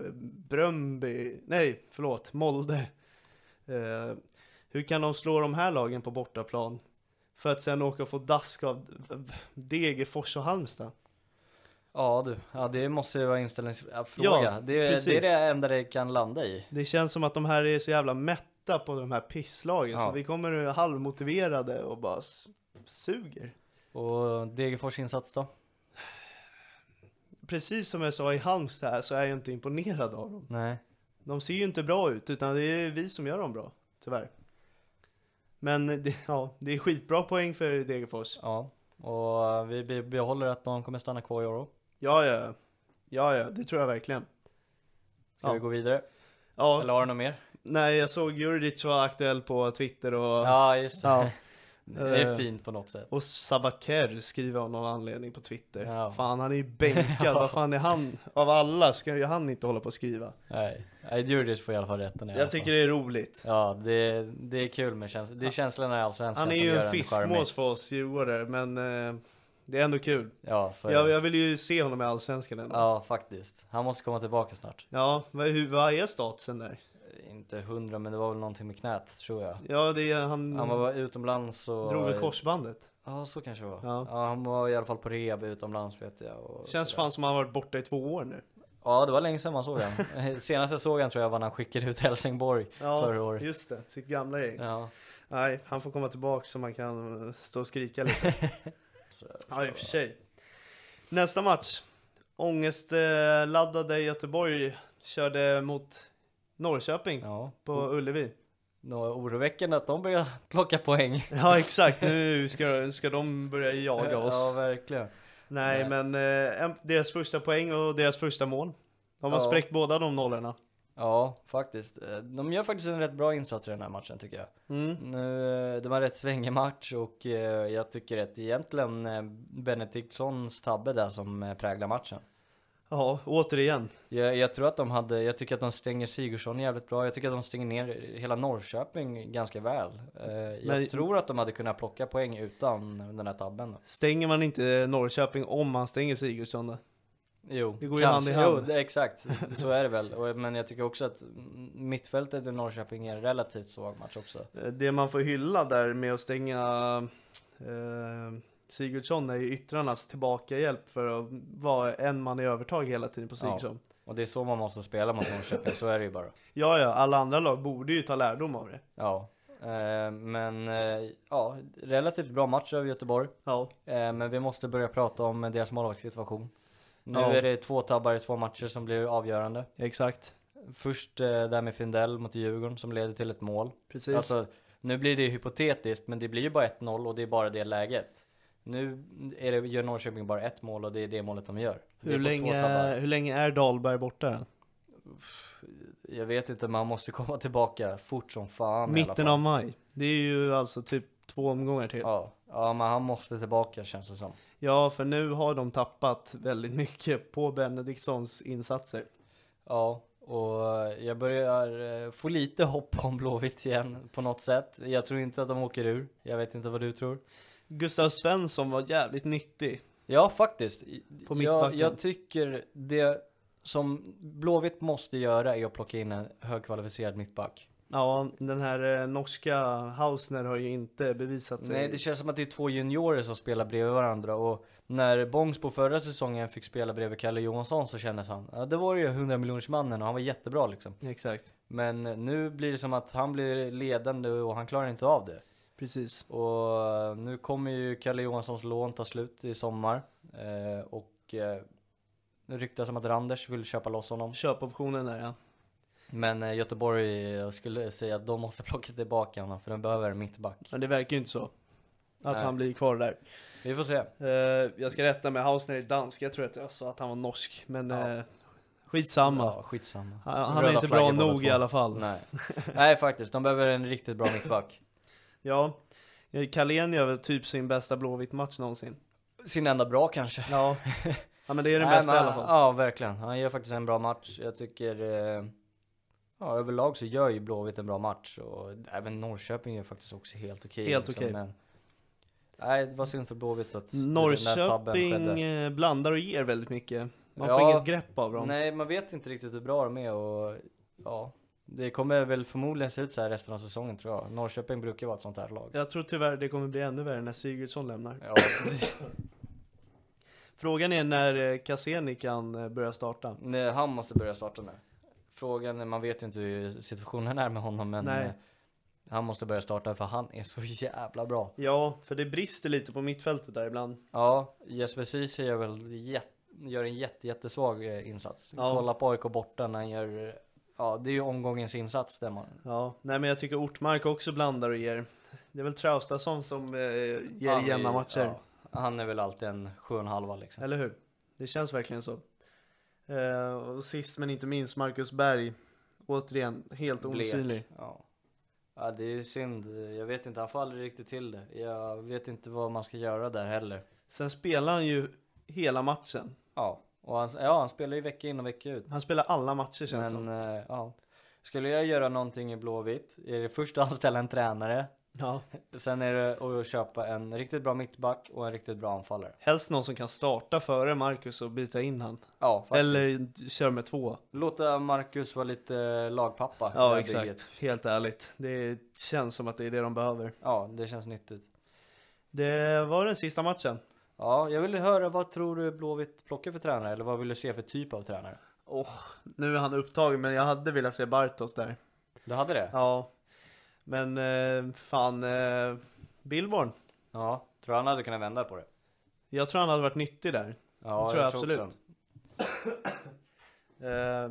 A: Bröndby, nej förlåt, Molde. Eh, hur kan de slå de här lagen på bortaplan? För att sen åka och få dask av Degerfors och Halmstad.
B: Ja du, ja, det måste ju vara inställningsfråga.
A: Ja,
B: det, det är det enda det kan landa i.
A: Det känns som att de här är så jävla mätta på de här pisslagen,
B: Ja.
A: så vi kommer halvmotiverade och bara suger.
B: Och Degerfors insats då?
A: Precis som jag sa i Halmstad här så är jag inte imponerad av dem.
B: Nej.
A: De ser ju inte bra ut, utan det är vi som gör dem bra, tyvärr. Men det, [LAUGHS] ja, det är skitbra poäng för Degerfors.
B: Ja. Och vi be- behåller att de kommer stanna kvar i år.
A: Ja, ja, ja, ja, det tror jag verkligen.
B: Ska
A: Ja.
B: vi gå vidare?
A: Ja,
B: Eller har du något mer?
A: Nej, jag såg Juridic var aktuell på Twitter och,
B: Ja, just det.
A: ja, [LAUGHS]
B: Det är
A: Eh,
B: fint på något sätt.
A: och Sabaker skriver av någon anledning på Twitter.
B: Ja.
A: Fan, han är ju [LAUGHS] bänkad, vad fan är han? Av alla ska ju han inte hålla på och skriva.
B: Nej, Djurdjic får i alla fall rätten i
A: Jag tycker det är roligt.
B: Ja, det, det är kul med känslan. Det är känslorna i Allsvenskan
A: Han är ju en fiskmås för oss djurgårdare, men eh, det är ändå kul.
B: Ja, så är
A: Jag,
B: det.
A: jag vill ju se honom i Allsvenskan ändå. Ja,
B: Ja, faktiskt. Han måste komma tillbaka snart.
A: hur, vad är statusen där?
B: In- inte hundra, men det var väl någonting med knät tror jag.
A: Ja, det är, han,
B: Han var utomlands och...
A: drog väl korsbandet.
B: Ja, så kanske det var.
A: Ja.
B: Ja. han var i alla fall på rehab utomlands vet jag. Och
A: Känns
B: sådär.
A: fan som han varit borta i två år nu.
B: Ja, det var länge sedan man såg han. [LAUGHS] Senast jag såg han tror jag var när han skickade ut Helsingborg förra året.
A: just det. Sitt gamla gäng.
B: Ja.
A: Nej, han får komma tillbaka så man kan eh, stå och skrika lite. [LAUGHS] Ja, i och för sig. Nästa match. Ångestladdade Göteborg körde mot Norrköping
B: ja.
A: på Ullevi.
B: Nå, oroväckande att de börjar [LAUGHS] plocka poäng. [LAUGHS]
A: Ja, exakt. Nu ska, ska de börja jaga oss.
B: Ja, verkligen.
A: Nej,
B: Nej.
A: men eh, deras första poäng och deras första mål. De har
B: Ja.
A: spräckt båda de nollorna.
B: Ja, faktiskt. Eh, De gör faktiskt en rätt bra insats i den här matchen tycker jag.
A: Mm.
B: Nu, eh, det var en rätt svängig match och eh, jag tycker att egentligen Benediktsons tabbe där som präglar matchen.
A: Ja, återigen.
B: Jag, jag tror att de hade, jag tycker att de stänger Sigurdsson jävligt bra. Jag tycker att de stänger ner hela Norrköping ganska väl. Eh, jag
A: Men-
B: tror att de hade kunnat plocka poäng utan den här tabben. Då.
A: Stänger man inte Norrköping om man stänger Sigurdsson då?
B: Jo,
A: Det går ju hand i hand.
B: Jo, det, exakt. Så är det väl. Men jag tycker också att mittfältet i Norrköping är en relativt svag match också.
A: Eh, Det man får hylla där med att stänga eh, Sigurdsson är ju yttrarnas tillbakahjälp för att vara en man i övertag hela tiden på Sigurdsson.
B: Och det är så man måste spela mot Norrköping, så är det ju bara.
A: Ja. ja, alla andra lag borde ju ta lärdom av det.
B: Ja. Eh, men eh, ja, relativt bra match av Göteborg.
A: Ja,
B: Eh, men vi måste börja prata om deras målvaktssituation. Nu
A: Ja.
B: är det två tabbar i två matcher som blir avgörande.
A: exakt.
B: Först eh, där med Findell mot Djurgården som leder till ett mål.
A: Precis.
B: Alltså, nu blir det ju hypotetiskt, men det blir ju bara 1-0 och det är bara det läget. Nu är det, gör Norrköping bara ett mål och det är det målet de gör.
A: Hur, länge, hur länge är Dahlberg borta?
B: Jag vet inte, man måste komma tillbaka fort som fan
A: Mitten av maj. Det är ju alltså typ två omgångar till.
B: Ja, ja, men han måste tillbaka känns det som.
A: Ja, för nu har de tappat väldigt mycket på Benediktssons insatser.
B: Ja, och jag börjar eh, få lite hopp om Blåvitt igen på något sätt. Jag tror inte att de åker ur. Jag vet inte vad du tror.
A: Gustav Svensson var jävligt nyttig.
B: Ja, faktiskt.
A: På
B: jag, jag tycker det som Blåvitt måste göra är att plocka in en högkvalificerad mittback.
A: Ja, den här eh, norska Hausner har ju inte bevisat sig.
B: Nej, det känns som att det är två juniorer som spelar bredvid varandra och när Bångsbo förra säsongen fick spela bredvid Kalle Johansson så kändes han, ja det var ju 100 miljoners mannen och han var jättebra liksom.
A: Exakt,
B: Men nu blir det som att han blir ledande och han klarar inte av det.
A: Precis.
B: Och nu kommer ju Kalle Johanssons lån ta slut i sommar. Eh, och eh, nu ryktas om att Randers vill köpa loss honom.
A: Köpoptionen där ja.
B: Men eh, Göteborg, jag skulle säga att de måste [LAUGHS] plocka tillbaka honom för de behöver en mittback.
A: Men det verkar ju inte så. Att
B: Nej.
A: han blir kvar där.
B: Vi får se.
A: Eh, jag ska rätta med Hausner är dansk, jag tror att jag sa att han var norsk. Men
B: Ja.
A: eh, skitsamma.
B: Ja, skitsamma.
A: Han, han är inte bra nog i alla fall.
B: Nej. [LAUGHS] Nej faktiskt, de behöver en riktigt bra mittback.
A: Ja, Eh, Carlén gör väl typ sin bästa Blåvitt-match någonsin.
B: Sin enda bra kanske.
A: Ja, [LAUGHS] ja men det är den
B: Nej,
A: bästa
B: men,
A: i alla fall.
B: Ja, verkligen. Han gör faktiskt en bra match. Jag tycker, eh, ja överlag så gör ju Blåvitt en bra match. Och även Norrköping är faktiskt också helt okej.
A: Helt
B: liksom,
A: okej.
B: Men, nej, det var synd för Blåvitt att den där tabben
A: Norrköping eh, blandar och ger väldigt mycket. Man
B: Ja.
A: får inget grepp av dem.
B: Nej, man vet inte riktigt hur bra de är och ja. Det kommer väl förmodligen se ut så här resten av säsongen tror jag. Norrköping brukar vara ett sånt här lag.
A: Jag tror tyvärr det kommer bli ännu värre när Sigurdsson lämnar.
B: Ja, [LAUGHS]
A: Frågan är när eh, Cassini kan eh, börja starta.
B: nej, han måste börja starta nu. Frågan är, man vet ju inte hur situationen är med honom men
A: Nej.
B: eh, han måste börja starta för han är så jävla bra.
A: Ja, för det brister lite på mittfältet där ibland.
B: Ja, Jesper Ceesay gör väl jätte, gör en jätte, jättesvag insats.
A: Ja.
B: Kolla på AIK borta när han gör, ja det är ju omgångens insats där man.
A: Ja, nej men jag tycker Ortmark också blandar och ger. Det är väl Traustason som eh, ger
B: Han är-
A: jämna matcher.
B: Ja, han är väl alltid en sju och en halva liksom.
A: Eller hur? Det känns verkligen så. Eh, och sist men inte minst Marcus Berg. Återigen, helt osynlig.
B: Ja. ja, det är synd. Jag vet inte, han får aldrig riktigt till det. Jag vet inte vad man ska göra där heller.
A: Sen spelar han ju hela matchen.
B: Ja, och han, ja, han spelar ju vecka in och vecka ut.
A: Han spelar alla matcher känns
B: Men
A: som.
B: eh, ja, skulle jag göra någonting i Blåvitt, är det först att anställa en tränare,
A: Ja. [LAUGHS]
B: Sen är det att köpa en riktigt bra mittback och en riktigt bra anfallare.
A: Helst någon som kan starta före Marcus och byta in han.
B: Ja, faktiskt.
A: Eller köra med två.
B: Låta Marcus vara lite lagpappa. det
A: Ja exakt,
B: bygget.
A: helt ärligt. Det känns som att det är det de behöver.
B: Ja, det känns nyttigt.
A: Det var den sista matchen.
B: Ja, jag vill höra vad tror du Blåvitt plockar för tränare? Eller vad vill du se för typ av tränare?
A: Åh, nu är han upptagen men jag hade velat se Bartos där.
B: Du hade det?
A: Ja. Men eh, fan, eh, Billborn.
B: Ja, tror han hade kunnat vända på det?
A: Jag tror han hade varit nyttig där.
B: Ja,
A: Det tror jag
B: också.
A: absolut. [COUGHS] Eh,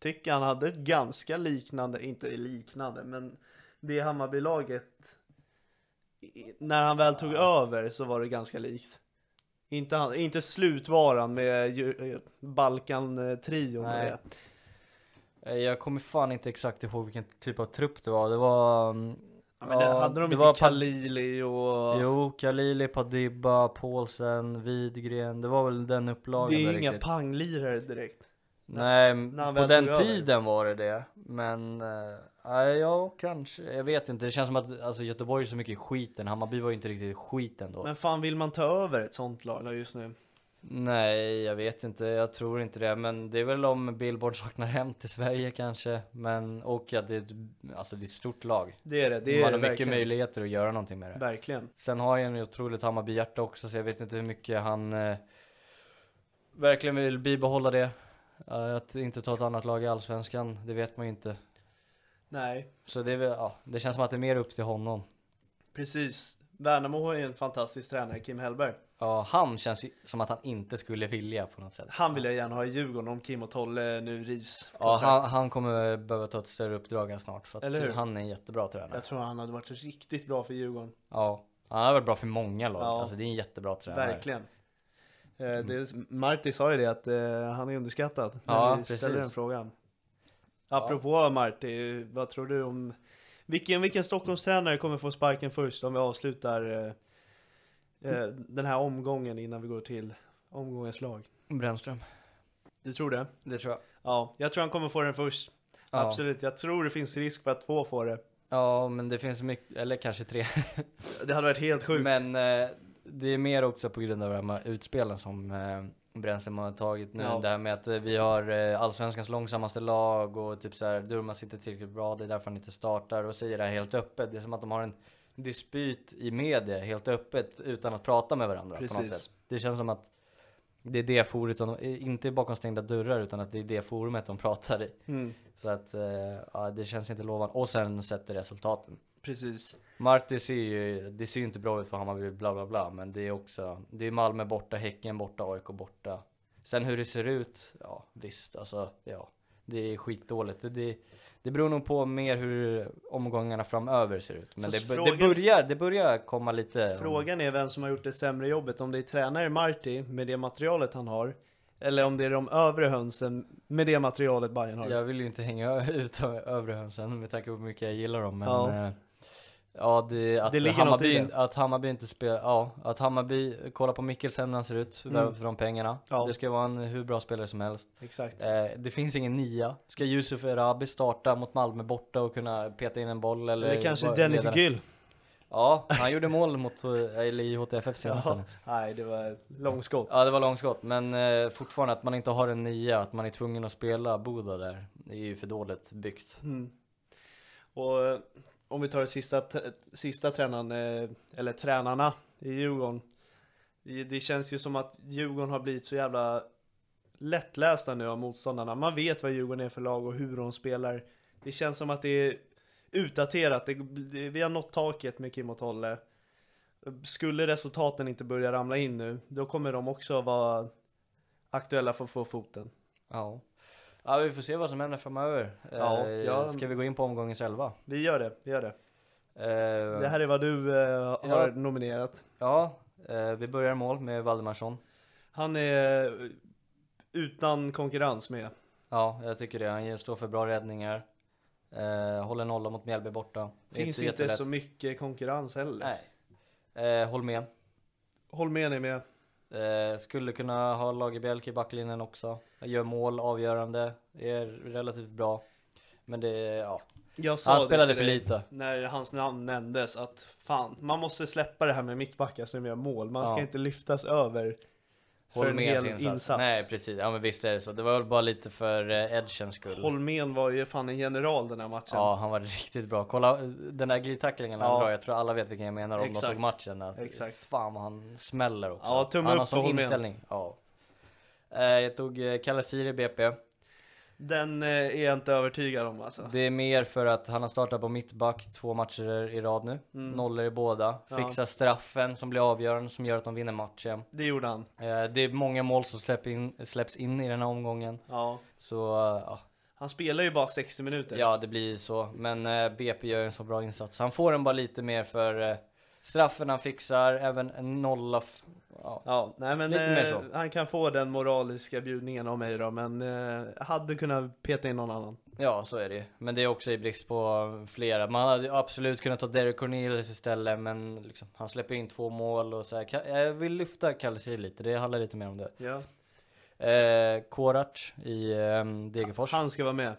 A: tycker han hade ett ganska liknande, inte liknande, men det Hammarbylaget när han väl tog över så var det ganska likt. Inte, han, inte slutvaran med eh, Balkan-trion
B: Nej.
A: det.
B: Eh, Jag kommer fan inte exakt ihåg vilken typ av trupp det var. Det var... mm,
A: Ja, men det, hade de
B: det
A: inte Khalili och...
B: Jo, Khalili, Padibba, Paulsen, Widgren. Det var väl den upplagan
A: det är inga panglirare direkt.
B: Nej, på den
A: tog över.
B: tiden var det det. Men, eh, nej, ja, kanske. Jag vet inte. Det känns som att alltså, Göteborg är så mycket i skiten. Hammarby var ju inte riktigt i skiten då.
A: Men fan vill man ta över ett sånt lag just nu?
B: Nej, jag vet inte. Jag tror inte det. Men det är väl om Billboard saknar hem till Sverige kanske. Men, och att det är, ett- alltså, det är ett stort lag.
A: Det är det, det
B: Man
A: är
B: har
A: det
B: mycket
A: verkligen.
B: möjligheter att göra någonting med det.
A: Verkligen.
B: Sen har jag en otroligt Hammarby-hjärta också, så jag vet inte hur mycket han eh, verkligen vill bibehålla det. Eh, att inte ta ett annat lag i Allsvenskan, det vet man ju inte.
A: Nej,
B: Så det, är väl, ja, det känns som att det är mer upp till honom.
A: precis. Värnamo är en fantastisk tränare, Kim Hellberg.
B: Ja, han känns ju som att han inte skulle vilja på något sätt.
A: Han vill jag gärna ha i Djurgården om Kim och Tolle nu rivs.
B: Ja, han, han kommer behöva ta ett större uppdrag här snart, för att
A: Eller hur?
B: han är en jättebra tränare.
A: Jag tror han hade varit riktigt bra för Djurgården.
B: Ja, han har varit bra för många lag,
A: Ja.
B: alltså det är en jättebra tränare.
A: Verkligen. Eh, det är, Marti sa ju det att eh, han är underskattad. När
B: Ja,
A: vi ställer
B: precis.
A: den frågan. Apropå Marti, vad tror du om vilken, vilken Stockholmstränare kommer få sparken först om vi avslutar eh, eh, den här omgången innan vi går till omgångens lag?
B: Brännström.
A: Du tror det?
B: Det tror jag.
A: Ja, jag tror han kommer få den först.
B: Ja.
A: Absolut, jag tror det finns risk för att två får det.
B: Ja, men det finns mycket, eller kanske tre.
A: Det hade varit helt sjukt.
B: Men eh, det är mer också på grund av de här utspelen som eh, Brännström har tagit nu.
A: Ja.
B: Det här med att eh, vi har eh, allsvenskans långsammaste lag och typ så här, Durmaz inte tillräckligt bra, det är därför han inte startar och säger det här helt öppet. Det är som att de har en dispyt i media helt öppet utan att prata med varandra på något
A: Precis.
B: sätt. Det känns som att det är det forumet, de, inte bakom stängda dörrar utan att det är det forumet de pratar i.
A: Mm,
B: Så att, eh, ja det känns inte lovande. Och sen sätter resultaten.
A: Precis.
B: Marti ser ju, det ser ju inte bra ut för Hammarby bla bla bla men det är också, det är Malmö borta, Häcken borta, AIK borta. Sen hur det ser ut, ja visst alltså, ja. Det är skitdåligt. Det, det, det beror nog på mer hur omgångarna framöver ser ut. Men det,
A: frågan-
B: det, börjar, det börjar komma lite.
A: Frågan är vem som har gjort det sämre jobbet. Om det är tränare Marti med det materialet han har. Eller om det är de övre hönsen med det materialet Bayern har.
B: Jag vill ju inte hänga [LAUGHS] ut övre hönsen med tanke på hur mycket jag gillar dem men
A: Ja.
B: Eh, Ja det, att,
A: Det
B: Hammarby, att Hammarby inte spelar, ja att Hammarby, kolla på Mikkelsen hur han ser ut,
A: Mm.
B: för de pengarna
A: Ja.
B: Det ska vara en hur bra spelare som helst
A: Exakt.
B: eh, Det finns ingen nia, ska Yusuf Erabi starta mot Malmö borta och kunna peta in en boll eller
A: Eller kanske Dennis
B: ledare?
A: Gyll.
B: Ja, han gjorde mål mot, eh, eller i HTFF senast
A: Ja. Nej, det var långskott.
B: Ja det var långskott, men eh, fortfarande att man inte har en nia, att man är tvungen att spela Boda där Det är ju för dåligt byggt
A: Mm. Och eh, om vi tar det sista, sista tränaren, eh, eller tränarna i Djurgården. Det- känns ju som att Djurgården har blivit så jävla lättlästa nu av motståndarna. Man vet vad Djurgården är för lag och hur de spelar. Det känns som att det är utdaterat. Det, vi har nått taket med Kim och Tolle. Skulle resultaten inte börja ramla in nu, då kommer de också vara aktuella för att få foten.
B: Ja. Ja vi får se vad som händer framöver.
A: Ja,
B: eh. Ska vi gå in på omgångens elva?
A: Vi gör det, vi gör det.
B: Eh,
A: Det här är vad du eh, har
B: Ja.
A: nominerat.
B: Ja, eh, vi börjar mål med Valdemarsson.
A: Han är utan konkurrens med.
B: Ja, jag tycker det. Han står för bra räddningar. Eh, håller nolla mot Mjällby borta.
A: Finns inte så mycket konkurrens heller.
B: Nej. Eh, Holmén.
A: Holmén är med.
B: Eh, skulle kunna ha Lagerbielke i backlinjen också. Gör mål, avgörande. Är relativt bra. Men det ja.
A: Jag sa
B: Han spelade för lite.
A: När hans namn nämndes att fan, man måste släppa det här med mittbackar som gör mål. Man ska
B: Ja.
A: inte lyftas över för
B: Håll
A: en
B: med
A: hel
B: sin
A: insats.
B: Nej precis, ja men visst är det så. Det var väl bara lite för eh, edgens skull.
A: Holmén var ju fan en general den här matchen.
B: Ja, han var riktigt bra. Kolla den där glidtacklingen han
A: Ja.
B: drar, jag tror alla vet vilken jag menar om de såg matchen. Att
A: Exakt.
B: Fan vad han smäller också.
A: Ja, tumme
B: han
A: upp
B: har sån
A: för Holmén.
B: inställning. Ja. Eh, jag tog eh, Kalle Siri BP.
A: Den eh, är jag inte övertygad om alltså.
B: Det är mer för att han har startat på mittback två matcher i rad nu.
A: Mm.
B: Nollor i båda.
A: Ja.
B: Fixar straffen som blir avgörande, som gör att de vinner matchen.
A: Det gjorde han.
B: Eh, det är många mål som släpp in, släpps in i den här omgången.
A: Ja.
B: Så ja,
A: Han spelar ju bara 60 minuter.
B: Ja, det blir ju så. Men eh, BP gör en så bra insats. Han får den bara lite mer för straffen han fixar, även en nolla. Ja.
A: Ja, nej men eh, han kan få den moraliska bjudningen av mig då, men eh, hade kunnat peta in någon annan.
B: ja, så är det. Men det är också i brist på flera. Man hade absolut kunnat ta Derek Cornelius istället, men liksom, han släpper in två mål och så här. Jag vill lyfta Kalle Sir lite, det handlar lite mer om det.
A: Ja.
B: Eh, Korac i eh, Degerfors.
A: Han ska vara med.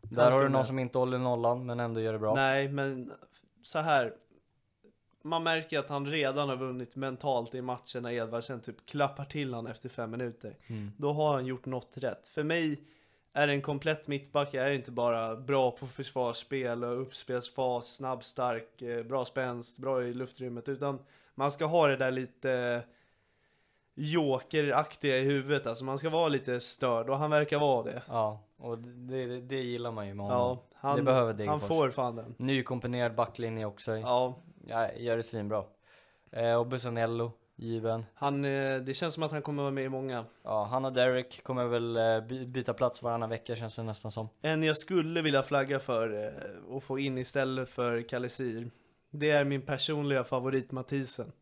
B: Där har du
A: med.
B: någon som inte håller nollan, men ändå gör det bra.
A: Nej, men så här. Man märker att han redan har vunnit mentalt i matchen när Edvardsen typ klappar till han efter fem minuter.
B: Mm.
A: Då har han gjort något rätt. För mig är en komplett mittback är inte bara bra på försvarsspel och uppspelsfas, snabb, stark, eh, bra spänst, bra i luftrummet, utan man ska ha det där lite jokeraktiga i huvudet, alltså man ska vara lite störd och han verkar vara det.
B: Ja, och det, det, gillar man ju med honom.
A: Ja, han,
B: det behöver
A: han
B: Degerfors.
A: får fan den.
B: Nykomponerad backlinje också. Ja.
A: Ja,
B: gör det svinbra. Eh, och Bussanello, given.
A: han, eh, det känns som att han kommer vara med i många.
B: Ja, han och Derek kommer väl eh, by- byta plats varannan vecka känns det nästan som.
A: En jag skulle vilja flagga för eh, och få in istället för Kalesir, det är min personliga favorit Mathisen.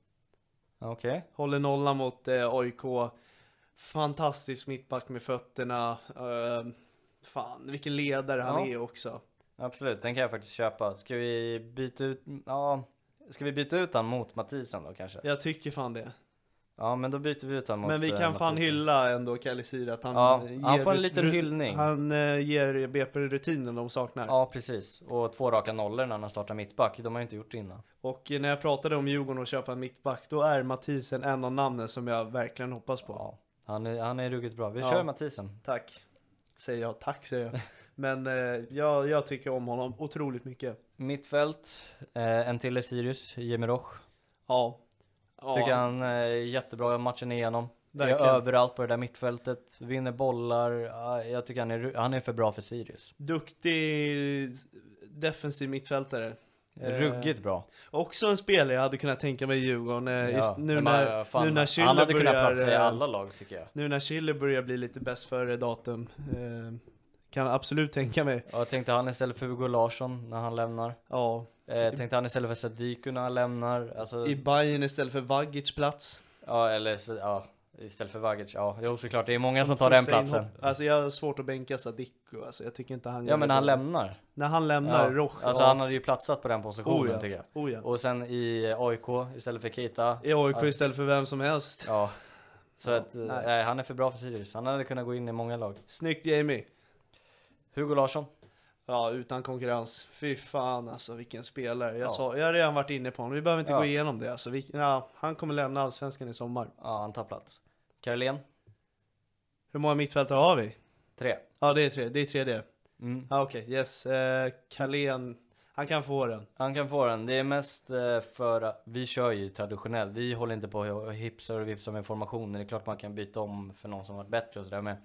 B: Okej.
A: Håller nollan mot eh, AIK. Fantastisk mittback med fötterna. Eh, fan, vilken ledare han
B: Ja.
A: är också.
B: Absolut, den kan jag faktiskt köpa. Ska vi byta ut, ja, ska vi byta ut han mot Mathisen då kanske?
A: Jag tycker fan det.
B: Ja, men då byter vi ut han mot
A: Men vi
B: eh,
A: kan fan
B: Mathisen.
A: hylla ändå Kalesir att han
B: Ja,
A: eh,
B: han får en liten hyllning.
A: Han eh, ger BP rutinen de saknar.
B: Ja, precis. Och två raka nollor när han startar mittback. De har ju inte gjort det innan.
A: Och eh, när jag pratade om Djurgården och köpa en mittback, då är Mathisen en av namnen som jag verkligen hoppas på.
B: Ja, han är, han är ruggigt bra. Vi
A: Ja.
B: kör Mathisen.
A: Tack. Säger jag, tack säger jag. [LAUGHS] Men eh, jag, jag tycker om honom otroligt mycket.
B: Mittfält, eh, en till är Sirius, Jimmy Roch.
A: Ja. ja.
B: Tycker han eh, jättebra matchen igenom.
A: Verkligen.
B: Är överallt på det där mittfältet, vinner bollar. Ja, Jag tycker han är, han är för bra för Sirius.
A: Duktig defensiv mittfältare. Eh,
B: Ruggigt bra.
A: Också en spelare jag hade kunnat tänka mig i Djurgården. eh,
B: Ja,
A: nu,
B: men
A: när,
B: fan,
A: nu när
B: han
A: Schiller
B: hade kunnat
A: börjar,
B: platsa i
A: eh,
B: alla lag tycker jag.
A: Nu när Schiller börjar bli lite bäst före datum. Eh, kan absolut tänka mig.
B: Och jag tänkte han istället för Hugo Larsson när han lämnar.
A: Ja.
B: Eh, tänkte han istället för Sadiku när han lämnar. Alltså,
A: I Bayern istället för Vagic plats.
B: ja eller så, ja. Istället för Vagic, ja. Jo såklart, det är många som, tar den platsen.
A: inhopp. Alltså jag har svårt att bänka Sadiku. Alltså jag tycker inte han
B: Ja men när han lämnar.
A: När han lämnar
B: Ja.
A: Roch.
B: Alltså
A: ja.
B: han hade ju platsat på den positionen
A: oh, ja.
B: tycker jag.
A: Oh, ja.
B: Och sen i AIK istället för Keita.
A: I AIK
B: Ja.
A: istället för vem som helst.
B: Ja. Så
A: Ja,
B: att, eh,
A: nej.
B: nej. han är för bra för Sirius. Han hade kunnat gå in i många lag.
A: Snyggt Jamie.
B: Hugo Larsson.
A: Ja, utan konkurrens. Fy fan alltså vilken spelare. Jag,
B: Ja.
A: sa, jag har redan varit inne på honom. Vi behöver inte
B: Ja.
A: gå igenom det. Alltså, vi, ja, han kommer lämna Allsvenskan i sommar.
B: Ja, han tar plats. Karolén.
A: Hur många mittfältare har vi?
B: Tre.
A: Ja, det är tre. Det är tre det.
B: Mm.
A: Ja, okej. Yes. Eh, Carlén. Han kan få den.
B: Han kan få den. Det är mest eh, för att vi kör ju traditionellt. Vi håller inte på och hipsar och vipsar med formationer. Det är klart man kan byta om för någon som varit bättre och sådär med.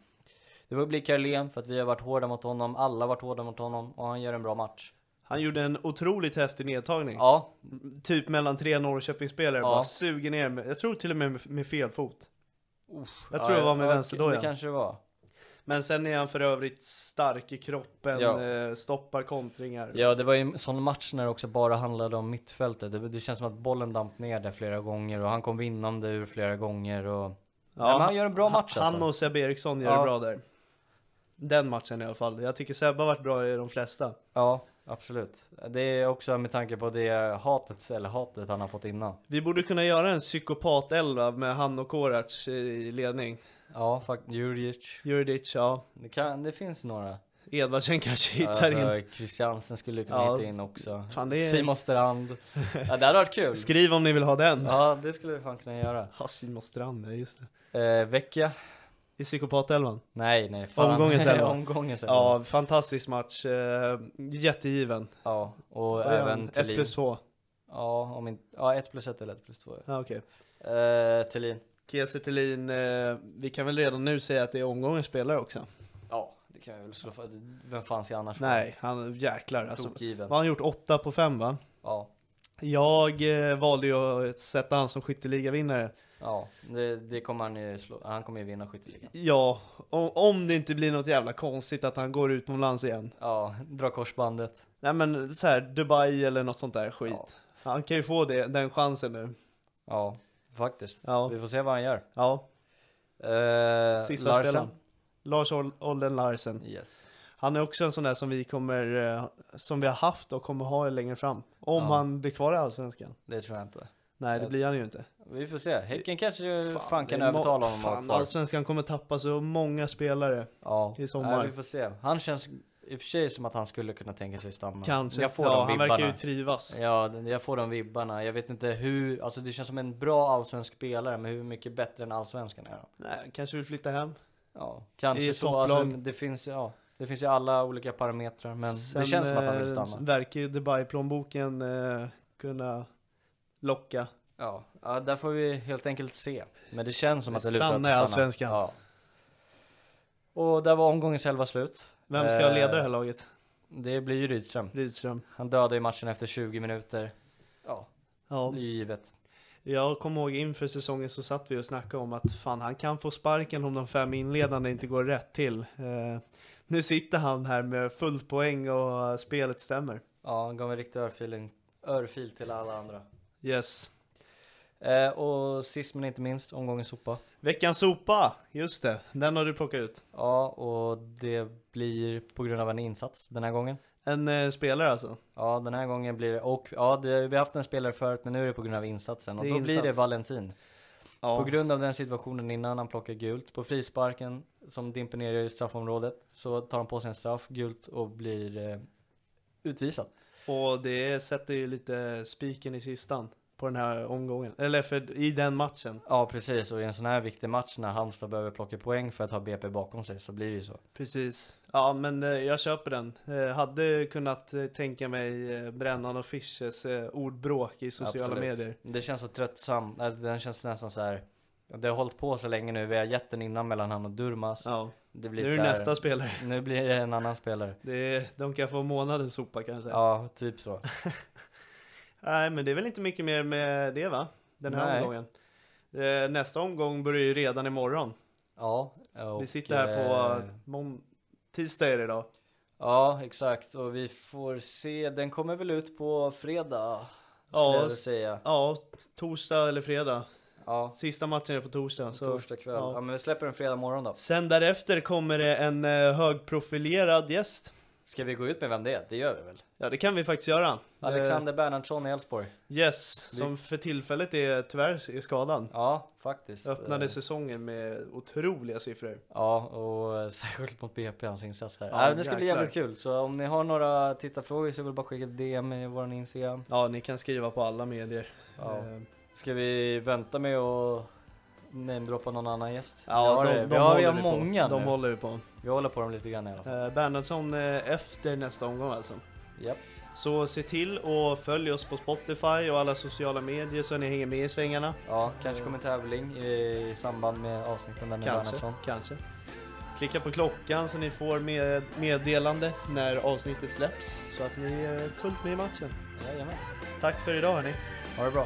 B: Det får bli Karolén för att vi har varit hårda mot honom. Alla har varit hårda mot honom och han gör en bra match.
A: Han gjorde en otroligt häftig nedtagning.
B: Ja,
A: Typ mellan tre Norrköpingsspelare.
B: Ja.
A: Bara suger ner. Med, jag tror till och med med, med fel fot.
B: Uff,
A: Jag tror det var med
B: ja,
A: vänsterdojan.
B: Det kanske det var.
A: Men sen är han för övrigt stark i kroppen.
B: Ja.
A: Eh, stoppar kontringar.
B: Ja, det var ju en sån match när det också bara handlade om mittfältet. Det, det känns som att bollen damp ner där flera gånger och han kom vinnande ur flera gånger och... Ja, men han gör en bra match
A: Han
B: alltså.
A: och Sebbe Eriksson gör
B: Ja.
A: det bra där. Den matchen i alla fall. Jag tycker Sebbe har varit bra i de flesta.
B: Ja, absolut. Det är också med tanke på det hatet, eller hatet han har fått innan.
A: Vi borde kunna göra en psykopat-elva med han och Korac i ledning.
B: Ja, faktiskt. Juric.
A: Juridic, ja.
B: Det, kan, det finns några.
A: Edvardsen kanske hittar in.
B: Alltså, Christiansen skulle kunna
A: Ja.
B: hitta in också.
A: Fan, är-
B: Simon Strand. Ja, det hade varit kul.
A: Skriv om ni vill ha den.
B: Ja, det skulle vi fan kunna göra.
A: Ja, Simon Strand, ja just det.
B: Eh, Vecchia?
A: I Psykopat-elvan.
B: Nej, nej. Fan.
A: Omgångens [LAUGHS] elva.
B: Omgångens elva.
A: Ja, fantastisk match. Eh, jättegiven.
B: ja. Och
A: han?
B: även
A: Ett
B: Thelin.
A: plus två.
B: Ja, om inte, ja, ett plus ett eller ett plus två.
A: Ja, okej.
B: Eh, Thelin.
A: Kiese Thelin, eh, vi kan väl redan nu säga att det är omgångens spelare också.
B: Ja, det kan jag väl slå för. Vem fan ska annars?
A: Nej, han jäklar alltså.
B: Tokgiven.
A: Vad har han gjort? 8 på 5 va?
B: Ja.
A: Jag eh, valde ju att sätta han som skytteligavinnare.
B: Ja, det, det kommer han ju slå. Han kommer ju vinna skytteligan.
A: Ja, om, om det inte blir något jävla konstigt att han går utomlands igen.
B: Ja, dra korsbandet.
A: Nej men så här, Dubai eller något sånt där skit.
B: Ja.
A: Han kan ju få det, den chansen nu.
B: Ja, faktiskt.
A: Ja,
B: Vi får se vad han gör.
A: ja.
B: Eh,
A: Sista
B: Larsen.
A: spelaren. Lars Ol- Olden Larsen.
B: Yes.
A: Han är också en sån där som vi kommer, eh, som vi har haft och kommer ha längre fram. Om
B: Ja.
A: han blir kvar i Allsvenskan.
B: Det tror jag inte.
A: Nej, det blir han ju inte.
B: Vi får se. Häcken kanske fan,
A: det
B: kan övertala honom att
A: Fan. Allsvenskan kommer tappa så många spelare.
B: Ja,
A: i sommar.
B: Nej, vi får se. Han känns i och för sig som att han skulle kunna tänka sig stanna.
A: Kanske.
B: Jag får
A: ja,
B: de
A: han
B: vibbarna.
A: verkar ju trivas.
B: Ja, jag får de vibbarna. Jag vet inte hur, alltså det känns som en bra allsvensk spelare, men hur mycket bättre än allsvenskan är han?
A: Nej, kanske vill flytta hem.
B: Ja, kanske
A: I
B: så.
A: topplag.
B: Alltså, det finns, ja, det finns ju alla olika parametrar, men
A: Sen,
B: det känns som att han vill
A: eh,
B: stanna.
A: verkar ju Dubai-plånboken eh, kunna locka.
B: Ja, ja, där får vi helt enkelt se. Men det känns som att det lutar
A: Stanna i Allsvenskan.
B: Ja. Och där var omgångens elva slut.
A: Vem ska
B: Eh,
A: leda det här laget?
B: Det blir ju Rydström.
A: Rydström.
B: Han dödade ju matchen efter 20 minuter. Ja,
A: Ja.
B: det är ju givet.
A: Jag kommer ihåg inför säsongen så satt vi och snackade om att fan han kan få sparken om de fem inledande inte går rätt till. Eh, nu sitter han här med fullt poäng och spelet stämmer.
B: Ja, han gav en riktig örfil, örfil till alla andra.
A: Yes.
B: Eh, och sist men inte minst, omgången sopa.
A: Veckans sopa, just det. Den har du plockat ut.
B: Ja, och det blir på grund av en insats den här gången.
A: En eh, spelare alltså.
B: Ja, den här gången blir det, och ja, det, vi har haft en spelare förut, men nu är det på grund av insatsen. Och då blir det
A: insats.
B: Valentin.
A: Ja.
B: På grund av den situationen innan han plockar gult på frisparken som dimper ner i straffområdet så tar han på sig en straff, gult och blir eh, utvisad.
A: Och det sätter ju lite spiken i kistan på den här omgången. Eller för, i den matchen.
B: Ja precis, och i en sån här viktig match när Halmstad behöver plocka poäng för att ha BP bakom sig så blir det ju så.
A: Precis. Ja men eh, jag köper den. Eh, hade kunnat eh, tänka mig eh, Brännan och Fisches eh, ordbråk i sociala
B: Absolut.
A: medier.
B: Det känns så tröttsamt, alltså, den känns nästan så här. Det har hållit på så länge nu, vi har gett den innan mellan han och Durmas.
A: Ja.
B: Det
A: Nu
B: blir
A: är det
B: här,
A: nästa spelare.
B: Nu blir det en annan spelare.
A: Det är, de kan få månadens sopa kanske.
B: Ja, typ så. [LAUGHS]
A: Nej men det är väl inte mycket mer med det va? Den här
B: Nej.
A: omgången. Eh, nästa omgång börjar ju redan imorgon.
B: Ja. Och,
A: Vi sitter här på
B: eh,
A: mån- tisdag är det idag.
B: Ja, exakt. Och vi får se, den kommer väl ut på fredag.
A: Ja,
B: säga.
A: Ja, torsdag eller fredag.
B: Ja,
A: Sista matchen är på torsdag. Så.
B: torsdag kväll. Ja.
A: ja.
B: men vi släpper den fredag morgon då.
A: Sen därefter kommer det en eh, högprofilerad gäst.
B: Ska vi gå ut med vem det är? Det gör vi väl?
A: Ja det kan vi faktiskt göra.
B: Alexander Bernhardsson i Elfsborg.
A: Eh, yes, som för tillfället är tyvärr är skadad.
B: Ja, faktiskt.
A: Öppnade
B: Eh,
A: säsongen med otroliga siffror.
B: Ja, och eh, särskilt mot BP, hans insats där.
A: Ja,
B: Ja, det ska bli jävligt kul. Så om ni har några tittarfrågor så väl bara skicka ett DM i vår Instagram.
A: Ja, ni kan skriva på alla medier.
B: Ja.
A: Eh,
B: Ska vi vänta med att namedroppa någon annan gäst?
A: Ja,
B: vi har,
A: de, de
B: vi har, vi har
A: vi på.
B: många
A: De
B: nu.
A: håller vi på.
B: Vi håller på dem lite grann i alla fall.
A: Eh, Bernhardsson eh, efter nästa omgång alltså.
B: Japp.
A: Så se till och följ oss på Spotify och alla sociala medier så ni hänger med i svängarna.
B: Ja, kanske kommer tävling i, samband med avsnitten där med
A: Kanske,
B: Bernhardsson.
A: kanske. Klicka på klockan så ni får med meddelande när avsnittet släpps. Så att ni är fullt med i matchen.
B: Jajamän.
A: Tack för idag hörni.
B: Ha det bra.